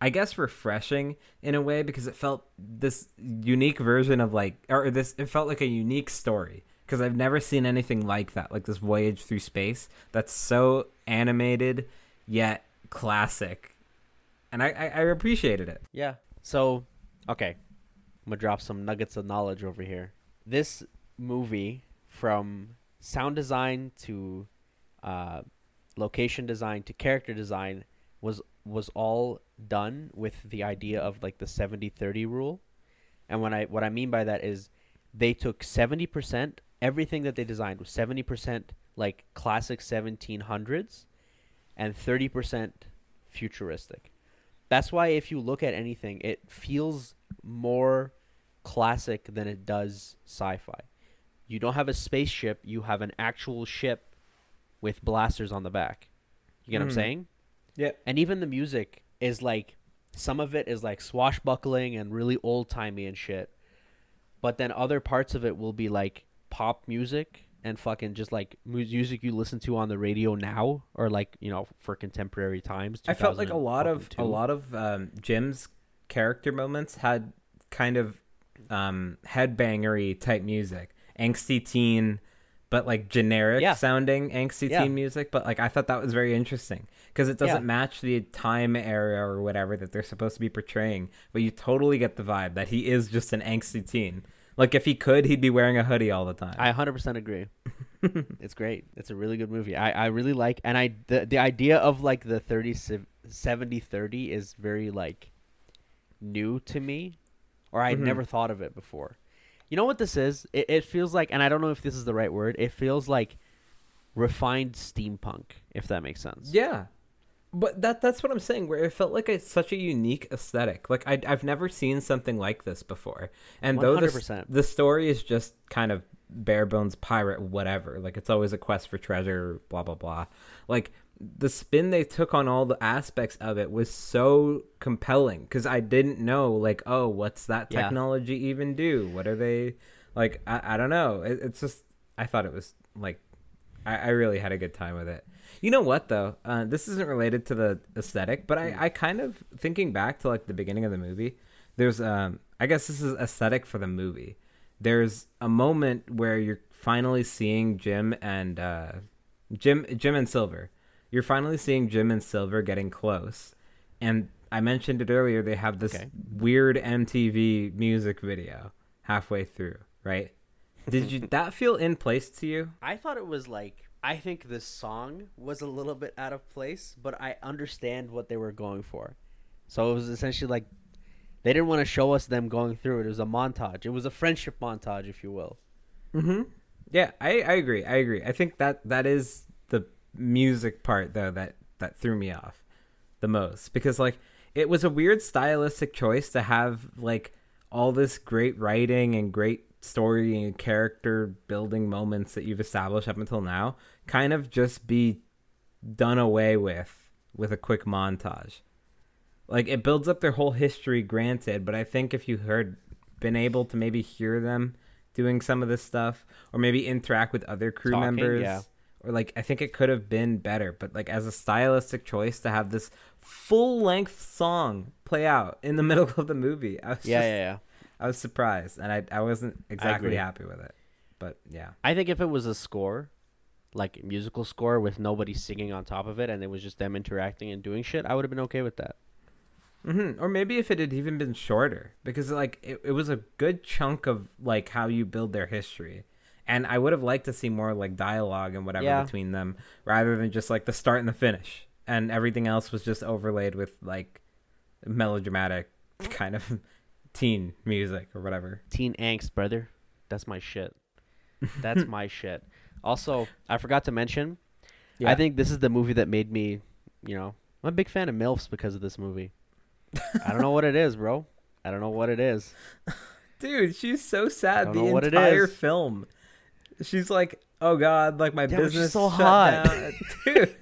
I guess refreshing in a way because it felt this unique version of like or this it felt like a unique story because I've never seen anything like that, like this voyage through space that's so animated yet classic, and I I, I appreciated it. Yeah. So, okay, I'm gonna drop some nuggets of knowledge over here. This movie, from sound design to uh, location design to character design, was was all done with the idea of like the 70-30 rule. And when I what I mean by that is they took 70% everything that they designed was 70% like classic 1700s and 30% futuristic. That's why if you look at anything, it feels more classic than it does sci-fi. You don't have a spaceship, you have an actual ship with blasters on the back. You get what I'm Mhm. saying? Yeah. And even the music is like some of it is like swashbuckling and really old timey and shit. But then other parts of it will be like pop music and fucking just like music you listen to on the radio now or like, you know, for contemporary times. I felt like a lot of a lot of um, Jim's character moments had kind of um, headbangery type music, angsty teen, but like generic Yeah. sounding angsty Yeah. teen music. But like I thought that was very interesting because it doesn't Yeah. match the time era or whatever that they're supposed to be portraying. But you totally get the vibe that he is just an angsty teen. Like if he could, he'd be wearing a hoodie all the time. I 100% agree. *laughs* it's great. It's a really good movie. I, I really like and I the, the idea of like the 30 70 30 is very like new to me or I'd Mhm. never thought of it before. You know what this is? It, it feels like and I don't know if this is the right word. It feels like refined steampunk if that makes sense. Yeah. But that that's what I'm saying. Where it felt like it's such a unique aesthetic. Like I I've never seen something like this before. And though the, 100%. the story is just kind of bare bones pirate whatever. Like it's always a quest for treasure. Blah blah blah. Like the spin they took on all the aspects of it was so compelling because I didn't know like oh what's that Yeah. technology even do? What are they like? I I don't know. It, it's just I thought it was like I, I really had a good time with it. You know what though? Uh, this isn't related to the aesthetic, but I, I kind of thinking back to like the beginning of the movie. There's um I guess this is aesthetic for the movie. There's a moment where you're finally seeing Jim and uh, Jim Jim and Silver. You're finally seeing Jim and Silver getting close, and I mentioned it earlier. They have this Okay. weird MTV music video halfway through, right? Did you that feel in place to you? I thought it was like I think the song was a little bit out of place, but I understand what they were going for. So it was essentially like they didn't want to show us them going through it. It was a montage. It was a friendship montage, if you will. Mm-hmm. Yeah, I, I agree. I agree. I think that that is the music part though that that threw me off the most because like it was a weird stylistic choice to have like all this great writing and great story and character building moments that you've established up until now kind of just be done away with with a quick montage. Like it builds up their whole history granted, but I think if you heard been able to maybe hear them doing some of this stuff or maybe interact with other crew Talking, members yeah. or like I think it could have been better, but like as a stylistic choice to have this full length song play out in the *laughs* middle of the movie. I was Yeah, just, yeah, yeah. I was surprised and I I wasn't exactly agree. happy with it. But yeah. I think if it was a score, like a musical score with nobody singing on top of it, and it was just them interacting and doing shit, I would have been okay with that. hmm Or maybe if it had even been shorter, because like it, it was a good chunk of like how you build their history, and I would have liked to see more like dialogue and whatever Yeah. between them, rather than just like the start and the finish, and everything else was just overlaid with like melodramatic kind of teen music or whatever. Teen angst, brother. That's my shit. That's *laughs* my shit. Also, I forgot to mention, I think this is the movie that made me, you know, I'm a big fan of MILFs because of this movie. I don't know what it is, bro. I don't know what it is. *laughs* Dude, she's so sad the entire film. She's like, "Oh God, like my she's business so shut hot." down." *laughs* Dude.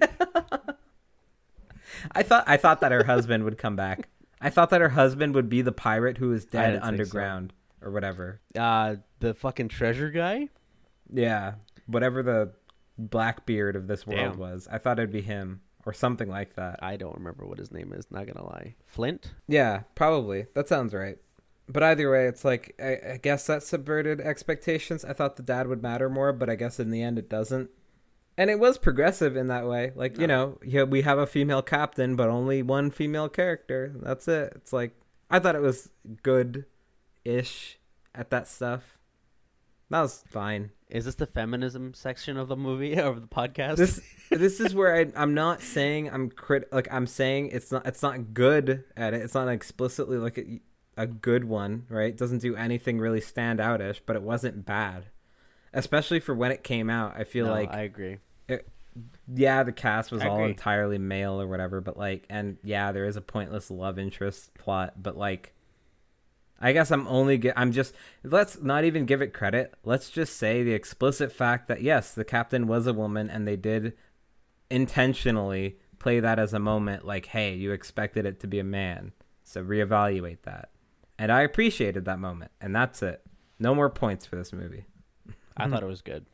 I thought I thought that her husband would come back. I thought that her husband would be the pirate who was dead didn't so. underground or whatever. Uh, the fucking treasure guy? Yeah, whatever the Blackbeard of this world Damn. was. I thought it'd be him or something like that. I don't remember what his name is, not gonna lie. Flint? Yeah, probably. That sounds right. but either way, it's like I, I guess that subverted expectations. I thought the dad would matter more, but I guess in the end it doesn't. And it was progressive in that way. Like you know, yeah, we have a female captain, but only one female character. That's it. It's like I thought it was good, ish at that stuff. That was fine. Is this the feminism section of the movie or *laughs* of the podcast? This *laughs* this is where I I'm not saying I'm crit like I'm saying it's not it's not good at it. It's not explicitly like a, a good one, right? It doesn't do anything really stand outish, but it wasn't bad. Especially for when it came out. I feel No, like I agree. Yeah, the cast was I all agree. entirely male or whatever, but like, and yeah, there is a pointless love interest plot, but like, I guess I'm only get, I'm just let's not even give it credit. Let's just say the explicit fact that yes, the captain was a woman, and they did intentionally play that as a moment, like, hey, you expected it to be a man, so reevaluate that, and I appreciated that moment, and that's it. No more points for this movie. I thought *laughs* it was good.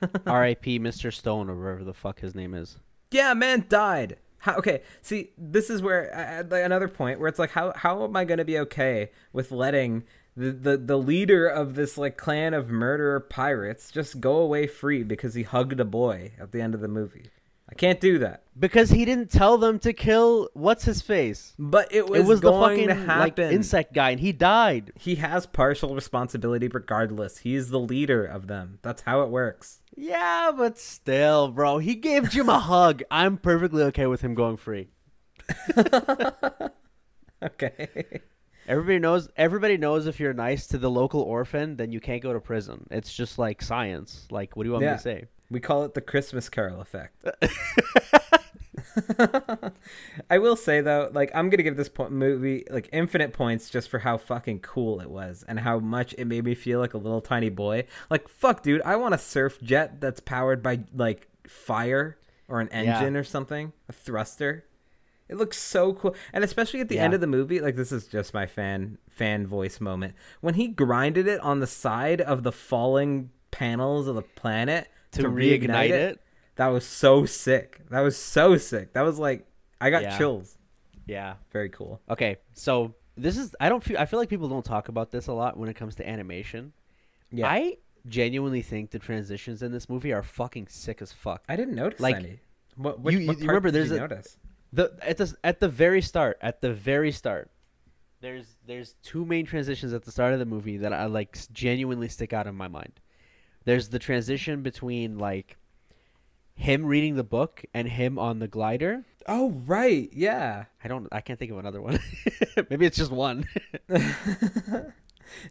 *laughs* R.I.P. Mr. Stone or whatever the fuck his name is. yeah, man died. How, okay, see, this is where uh, like, another point where it's like, how how am I going to be okay with letting the, the the leader of this like clan of murderer pirates just go away free because he hugged a boy at the end of the movie? I can't do that. Because he didn't tell them to kill what's his face. But it was, it was the fucking to happen. like insect guy, and he died. he has partial responsibility regardless. He's the leader of them. That's how it works. Yeah, but still, bro, he gave Jim a hug. I'm perfectly okay with him going free. *laughs* Okay. Everybody knows. Everybody knows if you're nice to the local orphan, then you can't go to prison. It's just like science. Like, what do you want me to say? We call it the Christmas Carol effect. *laughs* *laughs* I will say though, like I'm gonna give this po- movie like infinite points just for how fucking cool it was and how much it made me feel like a little tiny boy. Like fuck, dude, I want a surf jet that's powered by like fire or an Yeah. engine or something, a thruster. It looks so cool, and especially at the Yeah. end of the movie, like this is just my fan fan voice moment when he grinded it on the side of the falling panels of the planet To, reignite, it. that was so sick. That was so sick. That was like I got Yeah. chills. Yeah. Very cool. Okay, so this is. I don't feel. I feel like people don't talk about this a lot when it comes to animation. Yeah. I, genuinely think the transitions in this movie are fucking sick as fuck. I didn't notice like, any. What, which, you- you what part remember there's you a- notice? The at the at the very start, at the very start, there's there's two main transitions at the start of the movie that I like genuinely stick out in my mind. There's the transition between like him reading the book and him on the glider. Oh right, yeah. I don't I can't think of another one. *laughs* Maybe it's just one. *laughs*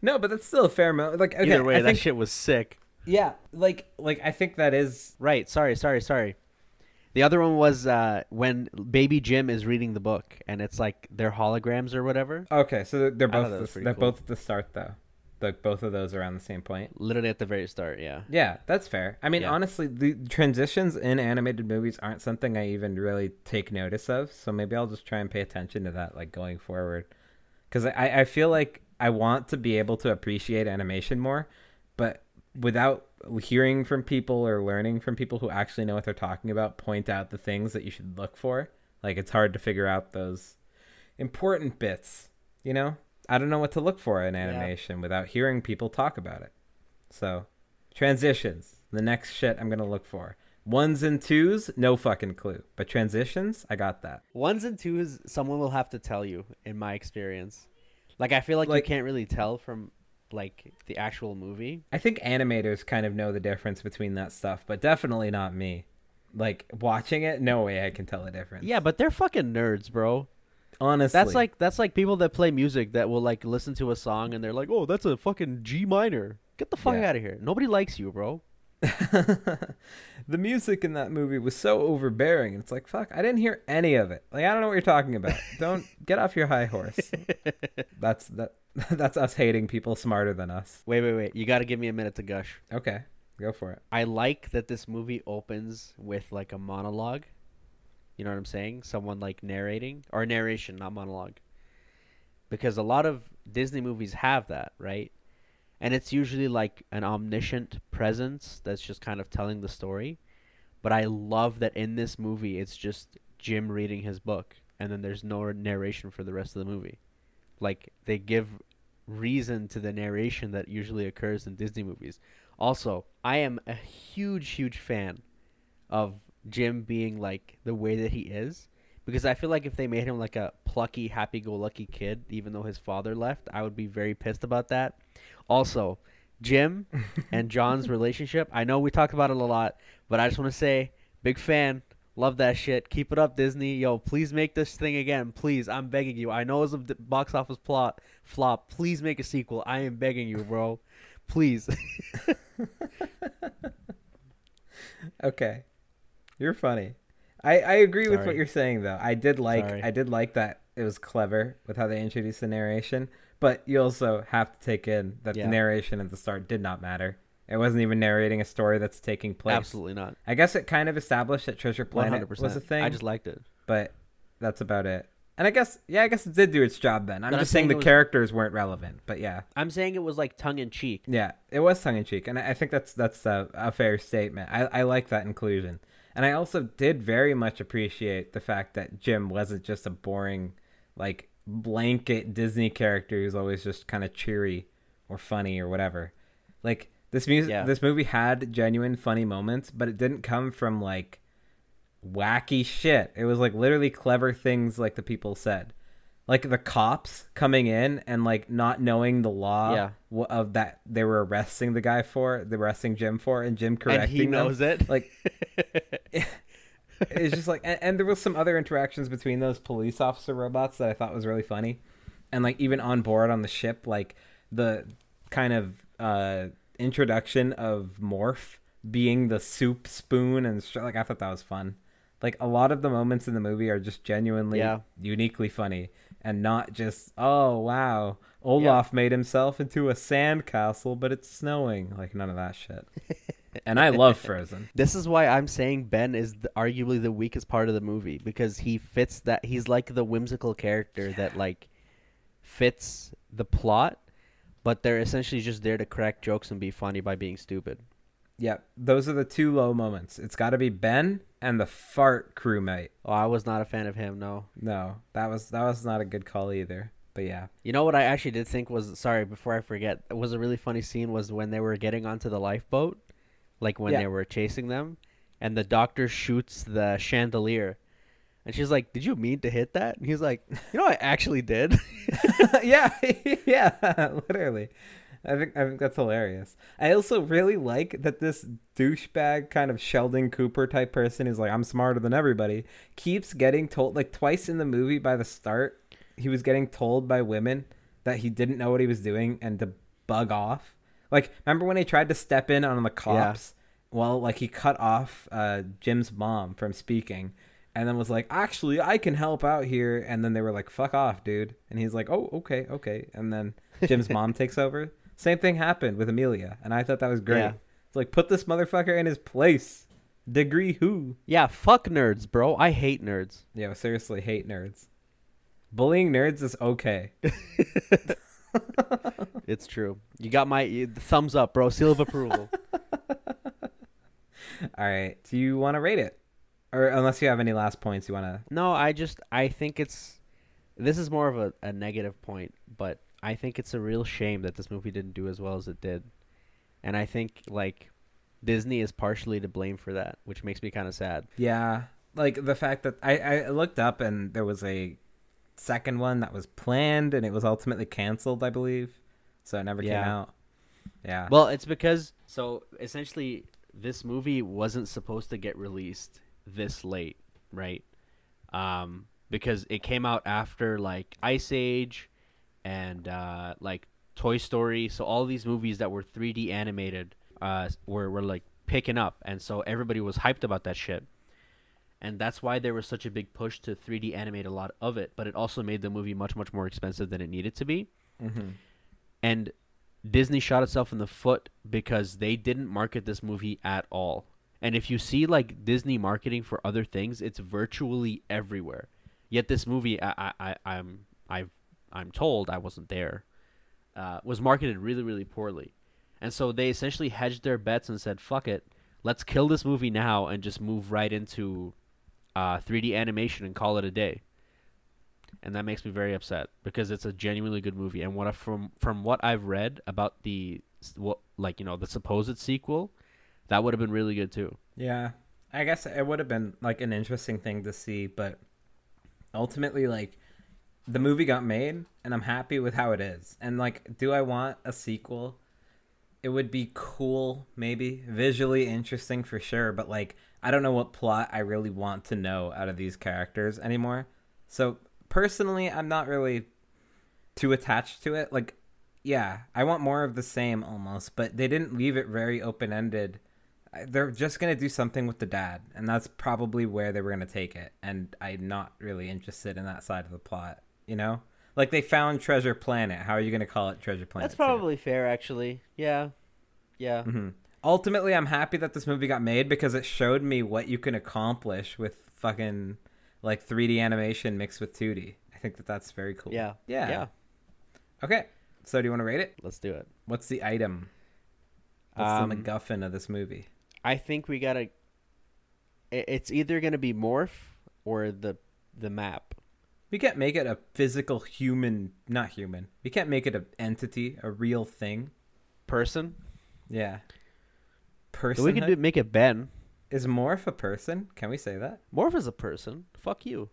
no, but that's still a fair amount. Like okay, Either way, I that think, shit was sick. yeah, like like I think that is Right, sorry, sorry, sorry. The other one was uh, when baby Jim is reading the book and it's like their holograms or whatever. okay. So they're, they're both the, they're cool. both at the start though. Like both of those around the same point. Literally at the very start, yeah. Yeah, that's fair. I mean, Yeah. honestly, the transitions in animated movies aren't something I even really take notice of. So maybe I'll just try and pay attention to that, like going forward, because I I feel like I want to be able to appreciate animation more, but without hearing from people or learning from people who actually know what they're talking about, point out the things that you should look for. Like it's hard to figure out those important bits, you know. I don't know what to look for in animation without hearing people talk about it. So, transitions, the next shit I'm gonna look for. Ones and twos, no fucking clue. But transitions, I got that. Ones and twos, someone will have to tell you, in my experience. Like I feel like, Like- you can't really tell from like the actual movie. I think animators kind of know the difference between that stuff, but definitely not me. Like watching it, no way I can tell the difference. Yeah, but they're fucking nerds, bro. Honestly, That's like that's like people that play music that will like listen to a song and they're like, "Oh, that's a fucking G minor." Get the fuck Yeah. out of here. Nobody likes you, bro. *laughs* the music in that movie was so overbearing. It's like fuck, I didn't hear any of it. Like I don't know what you're talking about. *laughs* don't get off your high horse. *laughs* That's that. That's us hating people smarter than us. Wait, wait, wait. You got to give me a minute to gush. Okay, go for it. I like that this movie opens with like a monologue. You know what I'm saying? Someone like narrating or narration, not monologue. Because a lot of Disney movies have that, right? And it's usually like an omniscient presence that's just kind of telling the story. But I love that in this movie it's just Jim reading his book and then there's no narration for the rest of the movie. Like they give reason to the narration that usually occurs in Disney movies. Also, I am a huge, huge fan of Jim being like the way that he is because I feel like if they made him like a plucky, happy-go-lucky kid, even though his father left, I would be very pissed about that. Also, Jim *laughs* and John's relationship. I know we talk about it a lot, but I just want to say, big fan. Love that shit. Keep it up, Disney. Yo, please make this thing again. Please, I'm begging you. I know it's a box office plot flop. Please make a sequel. I am begging you, bro. Please. *laughs* Okay, you're funny. I I agree with what you're saying though. I did like Sorry. I did like that it was clever with how they introduced the narration, but you also have to take in that Yeah. the narration at the start did not matter. It wasn't even narrating a story that's taking place. Absolutely not. I guess it kind of established that Treasure One Planet hundred percent was a thing, I just liked it. but that's about it. And I guess yeah, I guess it did do its job then. I'm But I'm just saying saying the was- characters weren't relevant, but yeah. I'm saying it was like tongue in cheek. Yeah, it was tongue in cheek, and I I think that's that's a, a fair statement. I, I like that inclusion, and I also did very much appreciate the fact that Jim wasn't just a boring, like blanket Disney character who's always just kind of cheery or funny or whatever. Like this music, Yeah. this movie had genuine funny moments, but it didn't come from like wacky shit. It was like literally clever things, like the people said like the cops coming in and like not knowing the law Yeah. wh- of that they were arresting the guy for, the arresting Jim for, and Jim correcting and he them. knows it. Like *laughs* it's just like, and, and there was some other interactions between those police officer robots that I thought was really funny, and like even on board on the ship, like the kind of uh introduction of Morph being the soup spoon and like I thought that was fun. Like a lot of the moments in the movie are just genuinely Yeah. uniquely funny and not just oh wow Olaf made himself into a sand castle but it's snowing like none of that shit. and I love *laughs* Frozen. This is why I'm saying Ben is the, arguably the weakest part of the movie because he fits that. He's like the whimsical character that like fits the plot, but they're essentially just there to crack jokes and be funny by being stupid. Yeah, those are the two low moments. It's got to be Ben and the fart crewmate. Oh, I was not a fan of him. No. No, that was that was not a good call either. But yeah, You know what I actually did think was sorry before I forget it was a really funny scene was when they were getting onto the lifeboat, like when Yeah. they were chasing them, and the doctor shoots the chandelier, and she's like, "Did you mean to hit that?" And he's like, "You know, I actually did." *laughs* yeah, *laughs* yeah, *laughs* literally. I think I think that's hilarious. I also really like that this douchebag kind of Sheldon Cooper type person who's like I'm smarter than everybody keeps getting told like twice in the movie by the start he was getting told by women that he didn't know what he was doing and to bug off. Like remember when he tried to step in on the cops? Well, like he cut off uh, Jim's mom from speaking and then was like, "Actually, I can help out here." And then they were like, "Fuck off, dude." And he's like, "Oh, okay, okay." And then Jim's mom *laughs* takes over. Same thing happened with Amelia, and I thought that was great. Yeah. It's like put this motherfucker in his place. Degree who? yeah, fuck nerds, bro. I hate nerds. Yeah, seriously, hate nerds. Bullying nerds is okay. *laughs* *laughs* It's true. You got my thumbs up, bro. Seal of approval. *laughs* All right, do you want to rate it, or unless you have any last points you want to? No, I just I think it's this is more of a, a negative point, but I think it's a real shame that this movie didn't do as well as it did. And I think like Disney is partially to blame for that, which makes me kind of sad. Yeah, like the fact that I I looked up and there was a second one that was planned and it was ultimately canceled, I believe. So it never came out. Yeah. Well, it's because so essentially this movie wasn't supposed to get released this late, right? Um because it came out after like Ice Age and uh like Toy Story, so all these movies that were 3D animated uh were were like picking up and so everybody was hyped about that shit. And that's why there was such a big push to 3D animate a lot of it, but it also made the movie much much more expensive than it needed to be hmm and Disney shot itself in the foot because they didn't market this movie at all. And if you see like Disney marketing for other things, it's virtually everywhere. Yet this movie, I, I, I I'm, I've, I'm told I wasn't there, uh, was marketed really, really poorly, and so they essentially hedged their bets and said, "Fuck it, let's kill this movie now and just move right into uh, 3D animation and call it a day." and that makes me very upset because it's a genuinely good movie. And what I, from from what I've read about the what like you know the supposed sequel, that would have been really good too. Yeah. I guess it would have been like an interesting thing to see, but ultimately like the movie got made and I'm happy with how it is. And like do I want a sequel? It would be cool, maybe, visually interesting for sure, but like I don't know what plot I really want to know out of these characters anymore. So personally, I'm not really too attached to it. Like yeah, I want more of the same almost, but they didn't leave it very open-ended they're just gonna do something with the dad, and that's probably where they were gonna take it. And I'm not really interested in that side of the plot. You know, like they found Treasure Planet. How are you gonna call it Treasure Planet? That's probably fair, actually. Yeah, yeah. hmm Ultimately, I'm happy that this movie got made because it showed me what you can accomplish with fucking like 3D animation mixed with 2D. I think that that's very cool. Yeah. Yeah. Yeah. Okay. So do you want to rate it? Let's do it. What's the item? What's Um, the MacGuffin of this movie? I think we gotta. It's either gonna be morph or the the map. We can't make it a physical human, not human. We can't make it an entity, a real thing. Person. Yeah. Person we can do, make it Ben. is Morph a person? Can we say that? Morph is a person. Fuck you.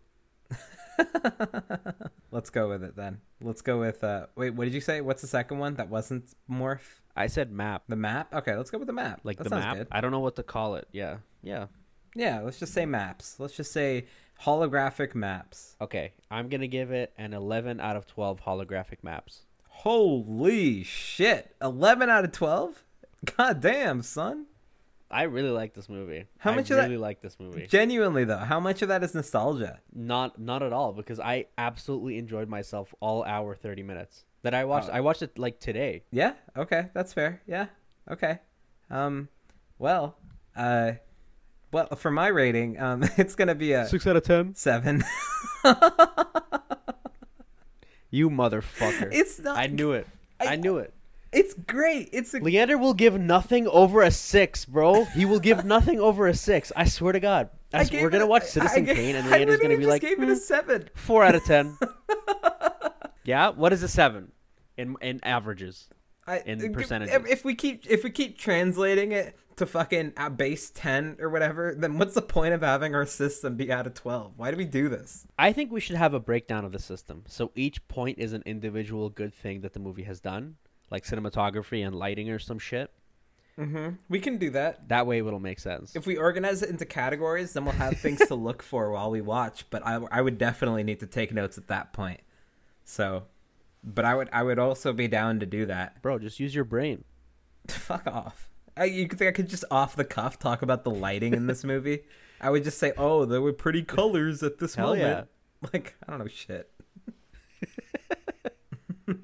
*laughs* Let's go with it then. Let's go with uh wait, what did you say? What's the second one that wasn't Morph? I said map. The map? Okay, let's go with the map. Like that the map. good. I don't know what to call it. Yeah. Yeah. Yeah, let's just say maps. Let's just say holographic maps. Okay. I'm gonna give it an 11 out of 12 holographic maps. Holy shit. 11 out of 12? God damn, son. I really like this movie. How I much of that- I really like this movie. Genuinely though, how much of that is nostalgia? Not not at all because I absolutely enjoyed myself all hour 30 minutes that I watched. Oh. I watched it like today. Yeah. Okay. That's fair. Yeah. Okay. Um. Well. Uh. Well, for my rating, um, *laughs* it's gonna be a Six out of ten. seven. *laughs* You motherfucker. it's not. I knew it. I, I- knew it. It's great. It's a. Leander will give nothing over a six, bro. He will give nothing over a six. I swear to God. *laughs* I I s- gave we're it gonna a- watch Citizen I gave- Kane, and I Leander's gonna be just like gave it "Hmm, a seven. four out of ten. yeah. What is a seven in in averages? I, in if- percentages. If, we keep if we keep translating it to fucking at base ten or whatever, then what's the point of having our system be out of twelve? Why do we do this? I think we should have a breakdown of the system. So each point is an individual good thing that the movie has done, like cinematography and lighting or some shit. Mm-hmm. We can do that. That way it'll make sense. If we organize it into categories, then we'll have things to look for while we watch. But I, I would definitely need to take notes at that point. So, but I would I would also be down to do that. Bro, just use your brain. *laughs* Fuck off. I, you could think I could just off the cuff talk about the lighting in this movie? I would just say, oh, there were pretty colors at this Hell moment. Like I don't know shit. *laughs*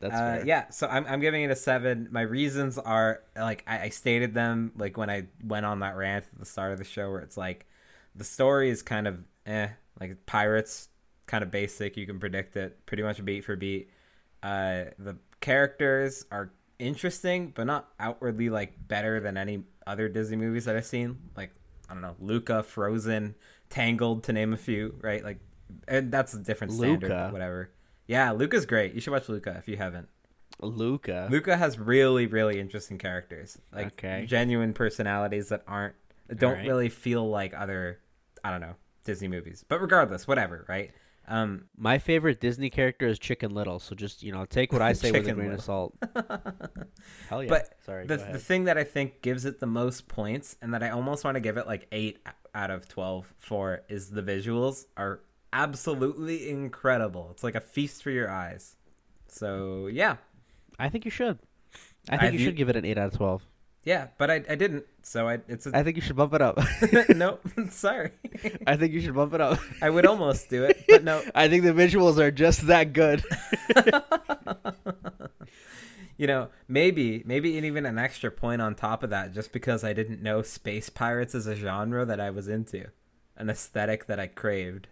That's Uh, yeah, so I'm I'm giving it a seven. My reasons are like I, I stated them like when I went on that rant at the start of the show, where it's like the story is kind of eh, like pirates, kind of basic. You can predict it pretty much beat for beat. Uh, the characters are interesting, but not outwardly like better than any other Disney movies that I've seen. Like I don't know, Luca, Frozen, Tangled, to name a few. Right, like and that's a different standard. Luca. But whatever. Yeah, Luca's great. You should watch Luca if you haven't. Luca. Luca has really, really interesting characters, like Okay. genuine personalities that aren't don't Alright. really feel like other, I don't know, Disney movies. But regardless, whatever, right? Um, My favorite Disney character is Chicken Little, so just you know take what I *laughs* say with a grain Little. of salt. *laughs* Hell yeah! But Sorry, the the thing that I think gives it the most points, and that I almost want to give it like eight out of twelve for, is the visuals are absolutely incredible. It's like a feast for your eyes. So yeah, I think you should. I think you you- should give it an eight out of twelve. Yeah, but I, I didn't. So I it's a I think you should bump it up. *laughs* *laughs* no. *laughs* Sorry, I think you should bump it up. I would almost do it, but no. I think the visuals are just that good. you know, maybe maybe even an extra point on top of that, just because I didn't know space pirates as a genre that I was into, an aesthetic that I craved.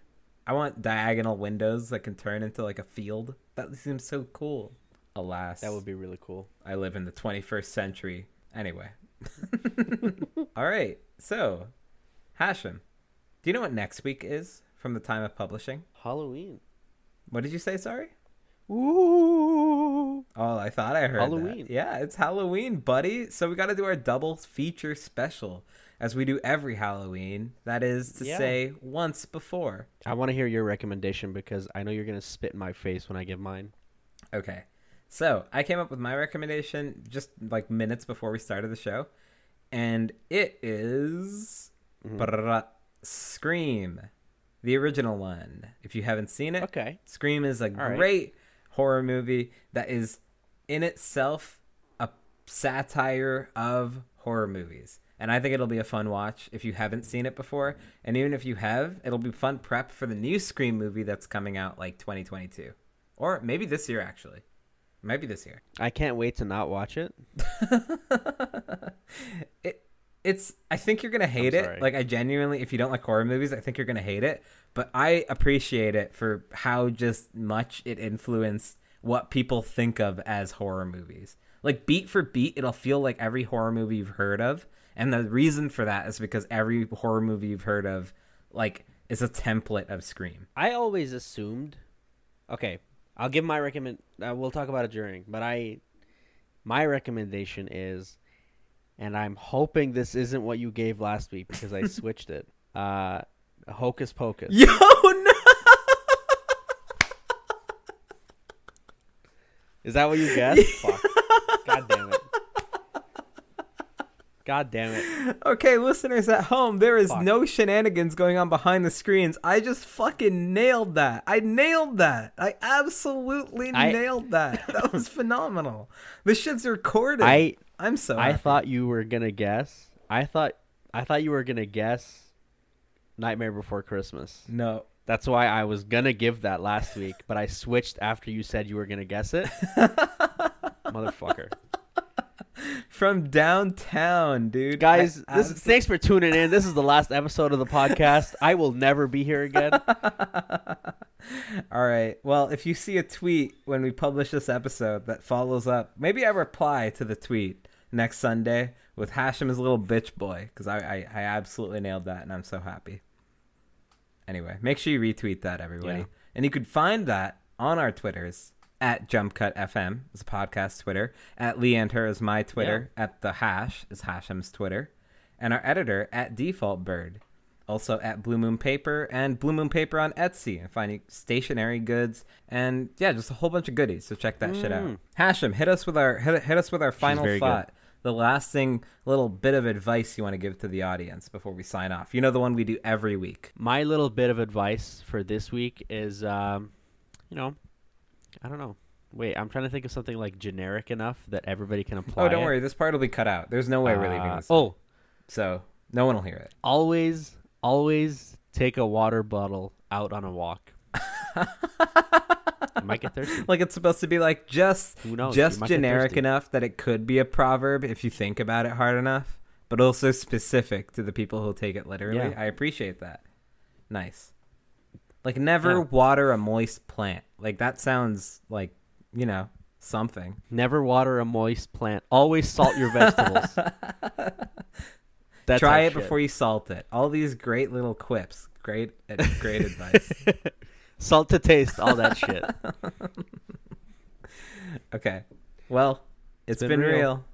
I want diagonal windows that can turn into like a field. That seems so cool. Alas, that would be really cool. I live in the 21st century. Anyway. *laughs* All right. So, Hashem, do you know what next week is from the time of publishing. Halloween. What did you say? Sorry. Ooh. Oh, I thought I heard that. Halloween. Yeah, it's Halloween, buddy. So we got to do our double feature special, as we do every Halloween. That is to Yeah. say, once before. I want to hear your recommendation because I know you're gonna spit in my face when I give mine. Okay. So I came up with my recommendation just like minutes before we started the show, and it is Mhm. brrrr, Scream, the original one. If you haven't seen it, Okay. Scream is a right. great horror movie that is in itself a satire of horror movies. And I think it'll be a fun watch if you haven't seen it before. And even if you have, it'll be fun prep for the new Scream movie that's coming out like 2022. Or maybe this year, actually. It might be this year. I can't wait to not watch it. *laughs* it it's I think you're gonna hate it. Like I genuinely, if you don't like horror movies, I think you're gonna hate it. But I appreciate it for how just much it influenced what people think of as horror movies. Like beat for beat, it'll feel like every horror movie you've heard of, and the reason for that is because every horror movie you've heard of, like, is a template of Scream. I always assumed. Okay, I'll give my recommend. Uh, we'll talk about it during, but I, my recommendation is, and I'm hoping this isn't what you gave last week because I *laughs* switched it. Uh, Hocus Pocus. Yo, no! Is that what you guessed? *laughs* Fuck. God damn it. God damn it. Okay, listeners at home, there is Fuck. no shenanigans going on behind the screens. I just fucking nailed that. I nailed that. I absolutely I- nailed that. *laughs* That was phenomenal. This shit's recorded. I I'm so I happy. thought you were gonna guess. I thought I thought you were gonna guess Nightmare Before Christmas. no. That's why I was gonna give that last week, but I switched after you said you were gonna guess it. *laughs* Motherfucker. From downtown, dude. Guys, I this is, thanks for tuning in. This is the last episode of the podcast. I will never be here again. *laughs* All right. Well, if you see a tweet when we publish this episode that follows up, maybe I reply to the tweet next Sunday with Hashem as a little bitch boy because I, I, I absolutely nailed that and I'm so happy. Anyway, make sure you retweet that, everybody. Yeah. And you could find that on our Twitters at JumpCutFM is a podcast Twitter, at Lee and is my Twitter, at the hash is Hashem's Twitter, and our editor at Default Bird also at Blue Moon Paper and Blue Moon Paper on Etsy and finding stationery goods and yeah, just a whole bunch of goodies. So check that shit out. Mm. Hashem, hit us with our hit, hit us with our final very good. thought. The lasting little bit of advice you want to give to the audience before we sign off. You know the one we do every week. My little bit of advice for this week is, um, you know, I don't know. Wait, I'm trying to think of something like generic enough that everybody can apply. oh, don't it. worry, this part will be cut out. There's no way we're leaving Uh, this. Oh, so no one will hear it. always, always take a water bottle out on a walk. you might get thirsty. *laughs* Like it's supposed to be like just Who knows? Just generic enough that it could be a proverb if you think about it hard enough, but also specific to the people who'll take it literally. Yeah. I appreciate that. Nice. Like never Yeah. water a moist plant. Like that sounds like, you know, something. Never water a moist plant. Always salt your vegetables. *laughs* That's Try it shit. before you salt it. All these great little quips. Great uh, great advice. *laughs* Salt to taste, all that shit. *laughs* Okay. Well, it's been been real. real.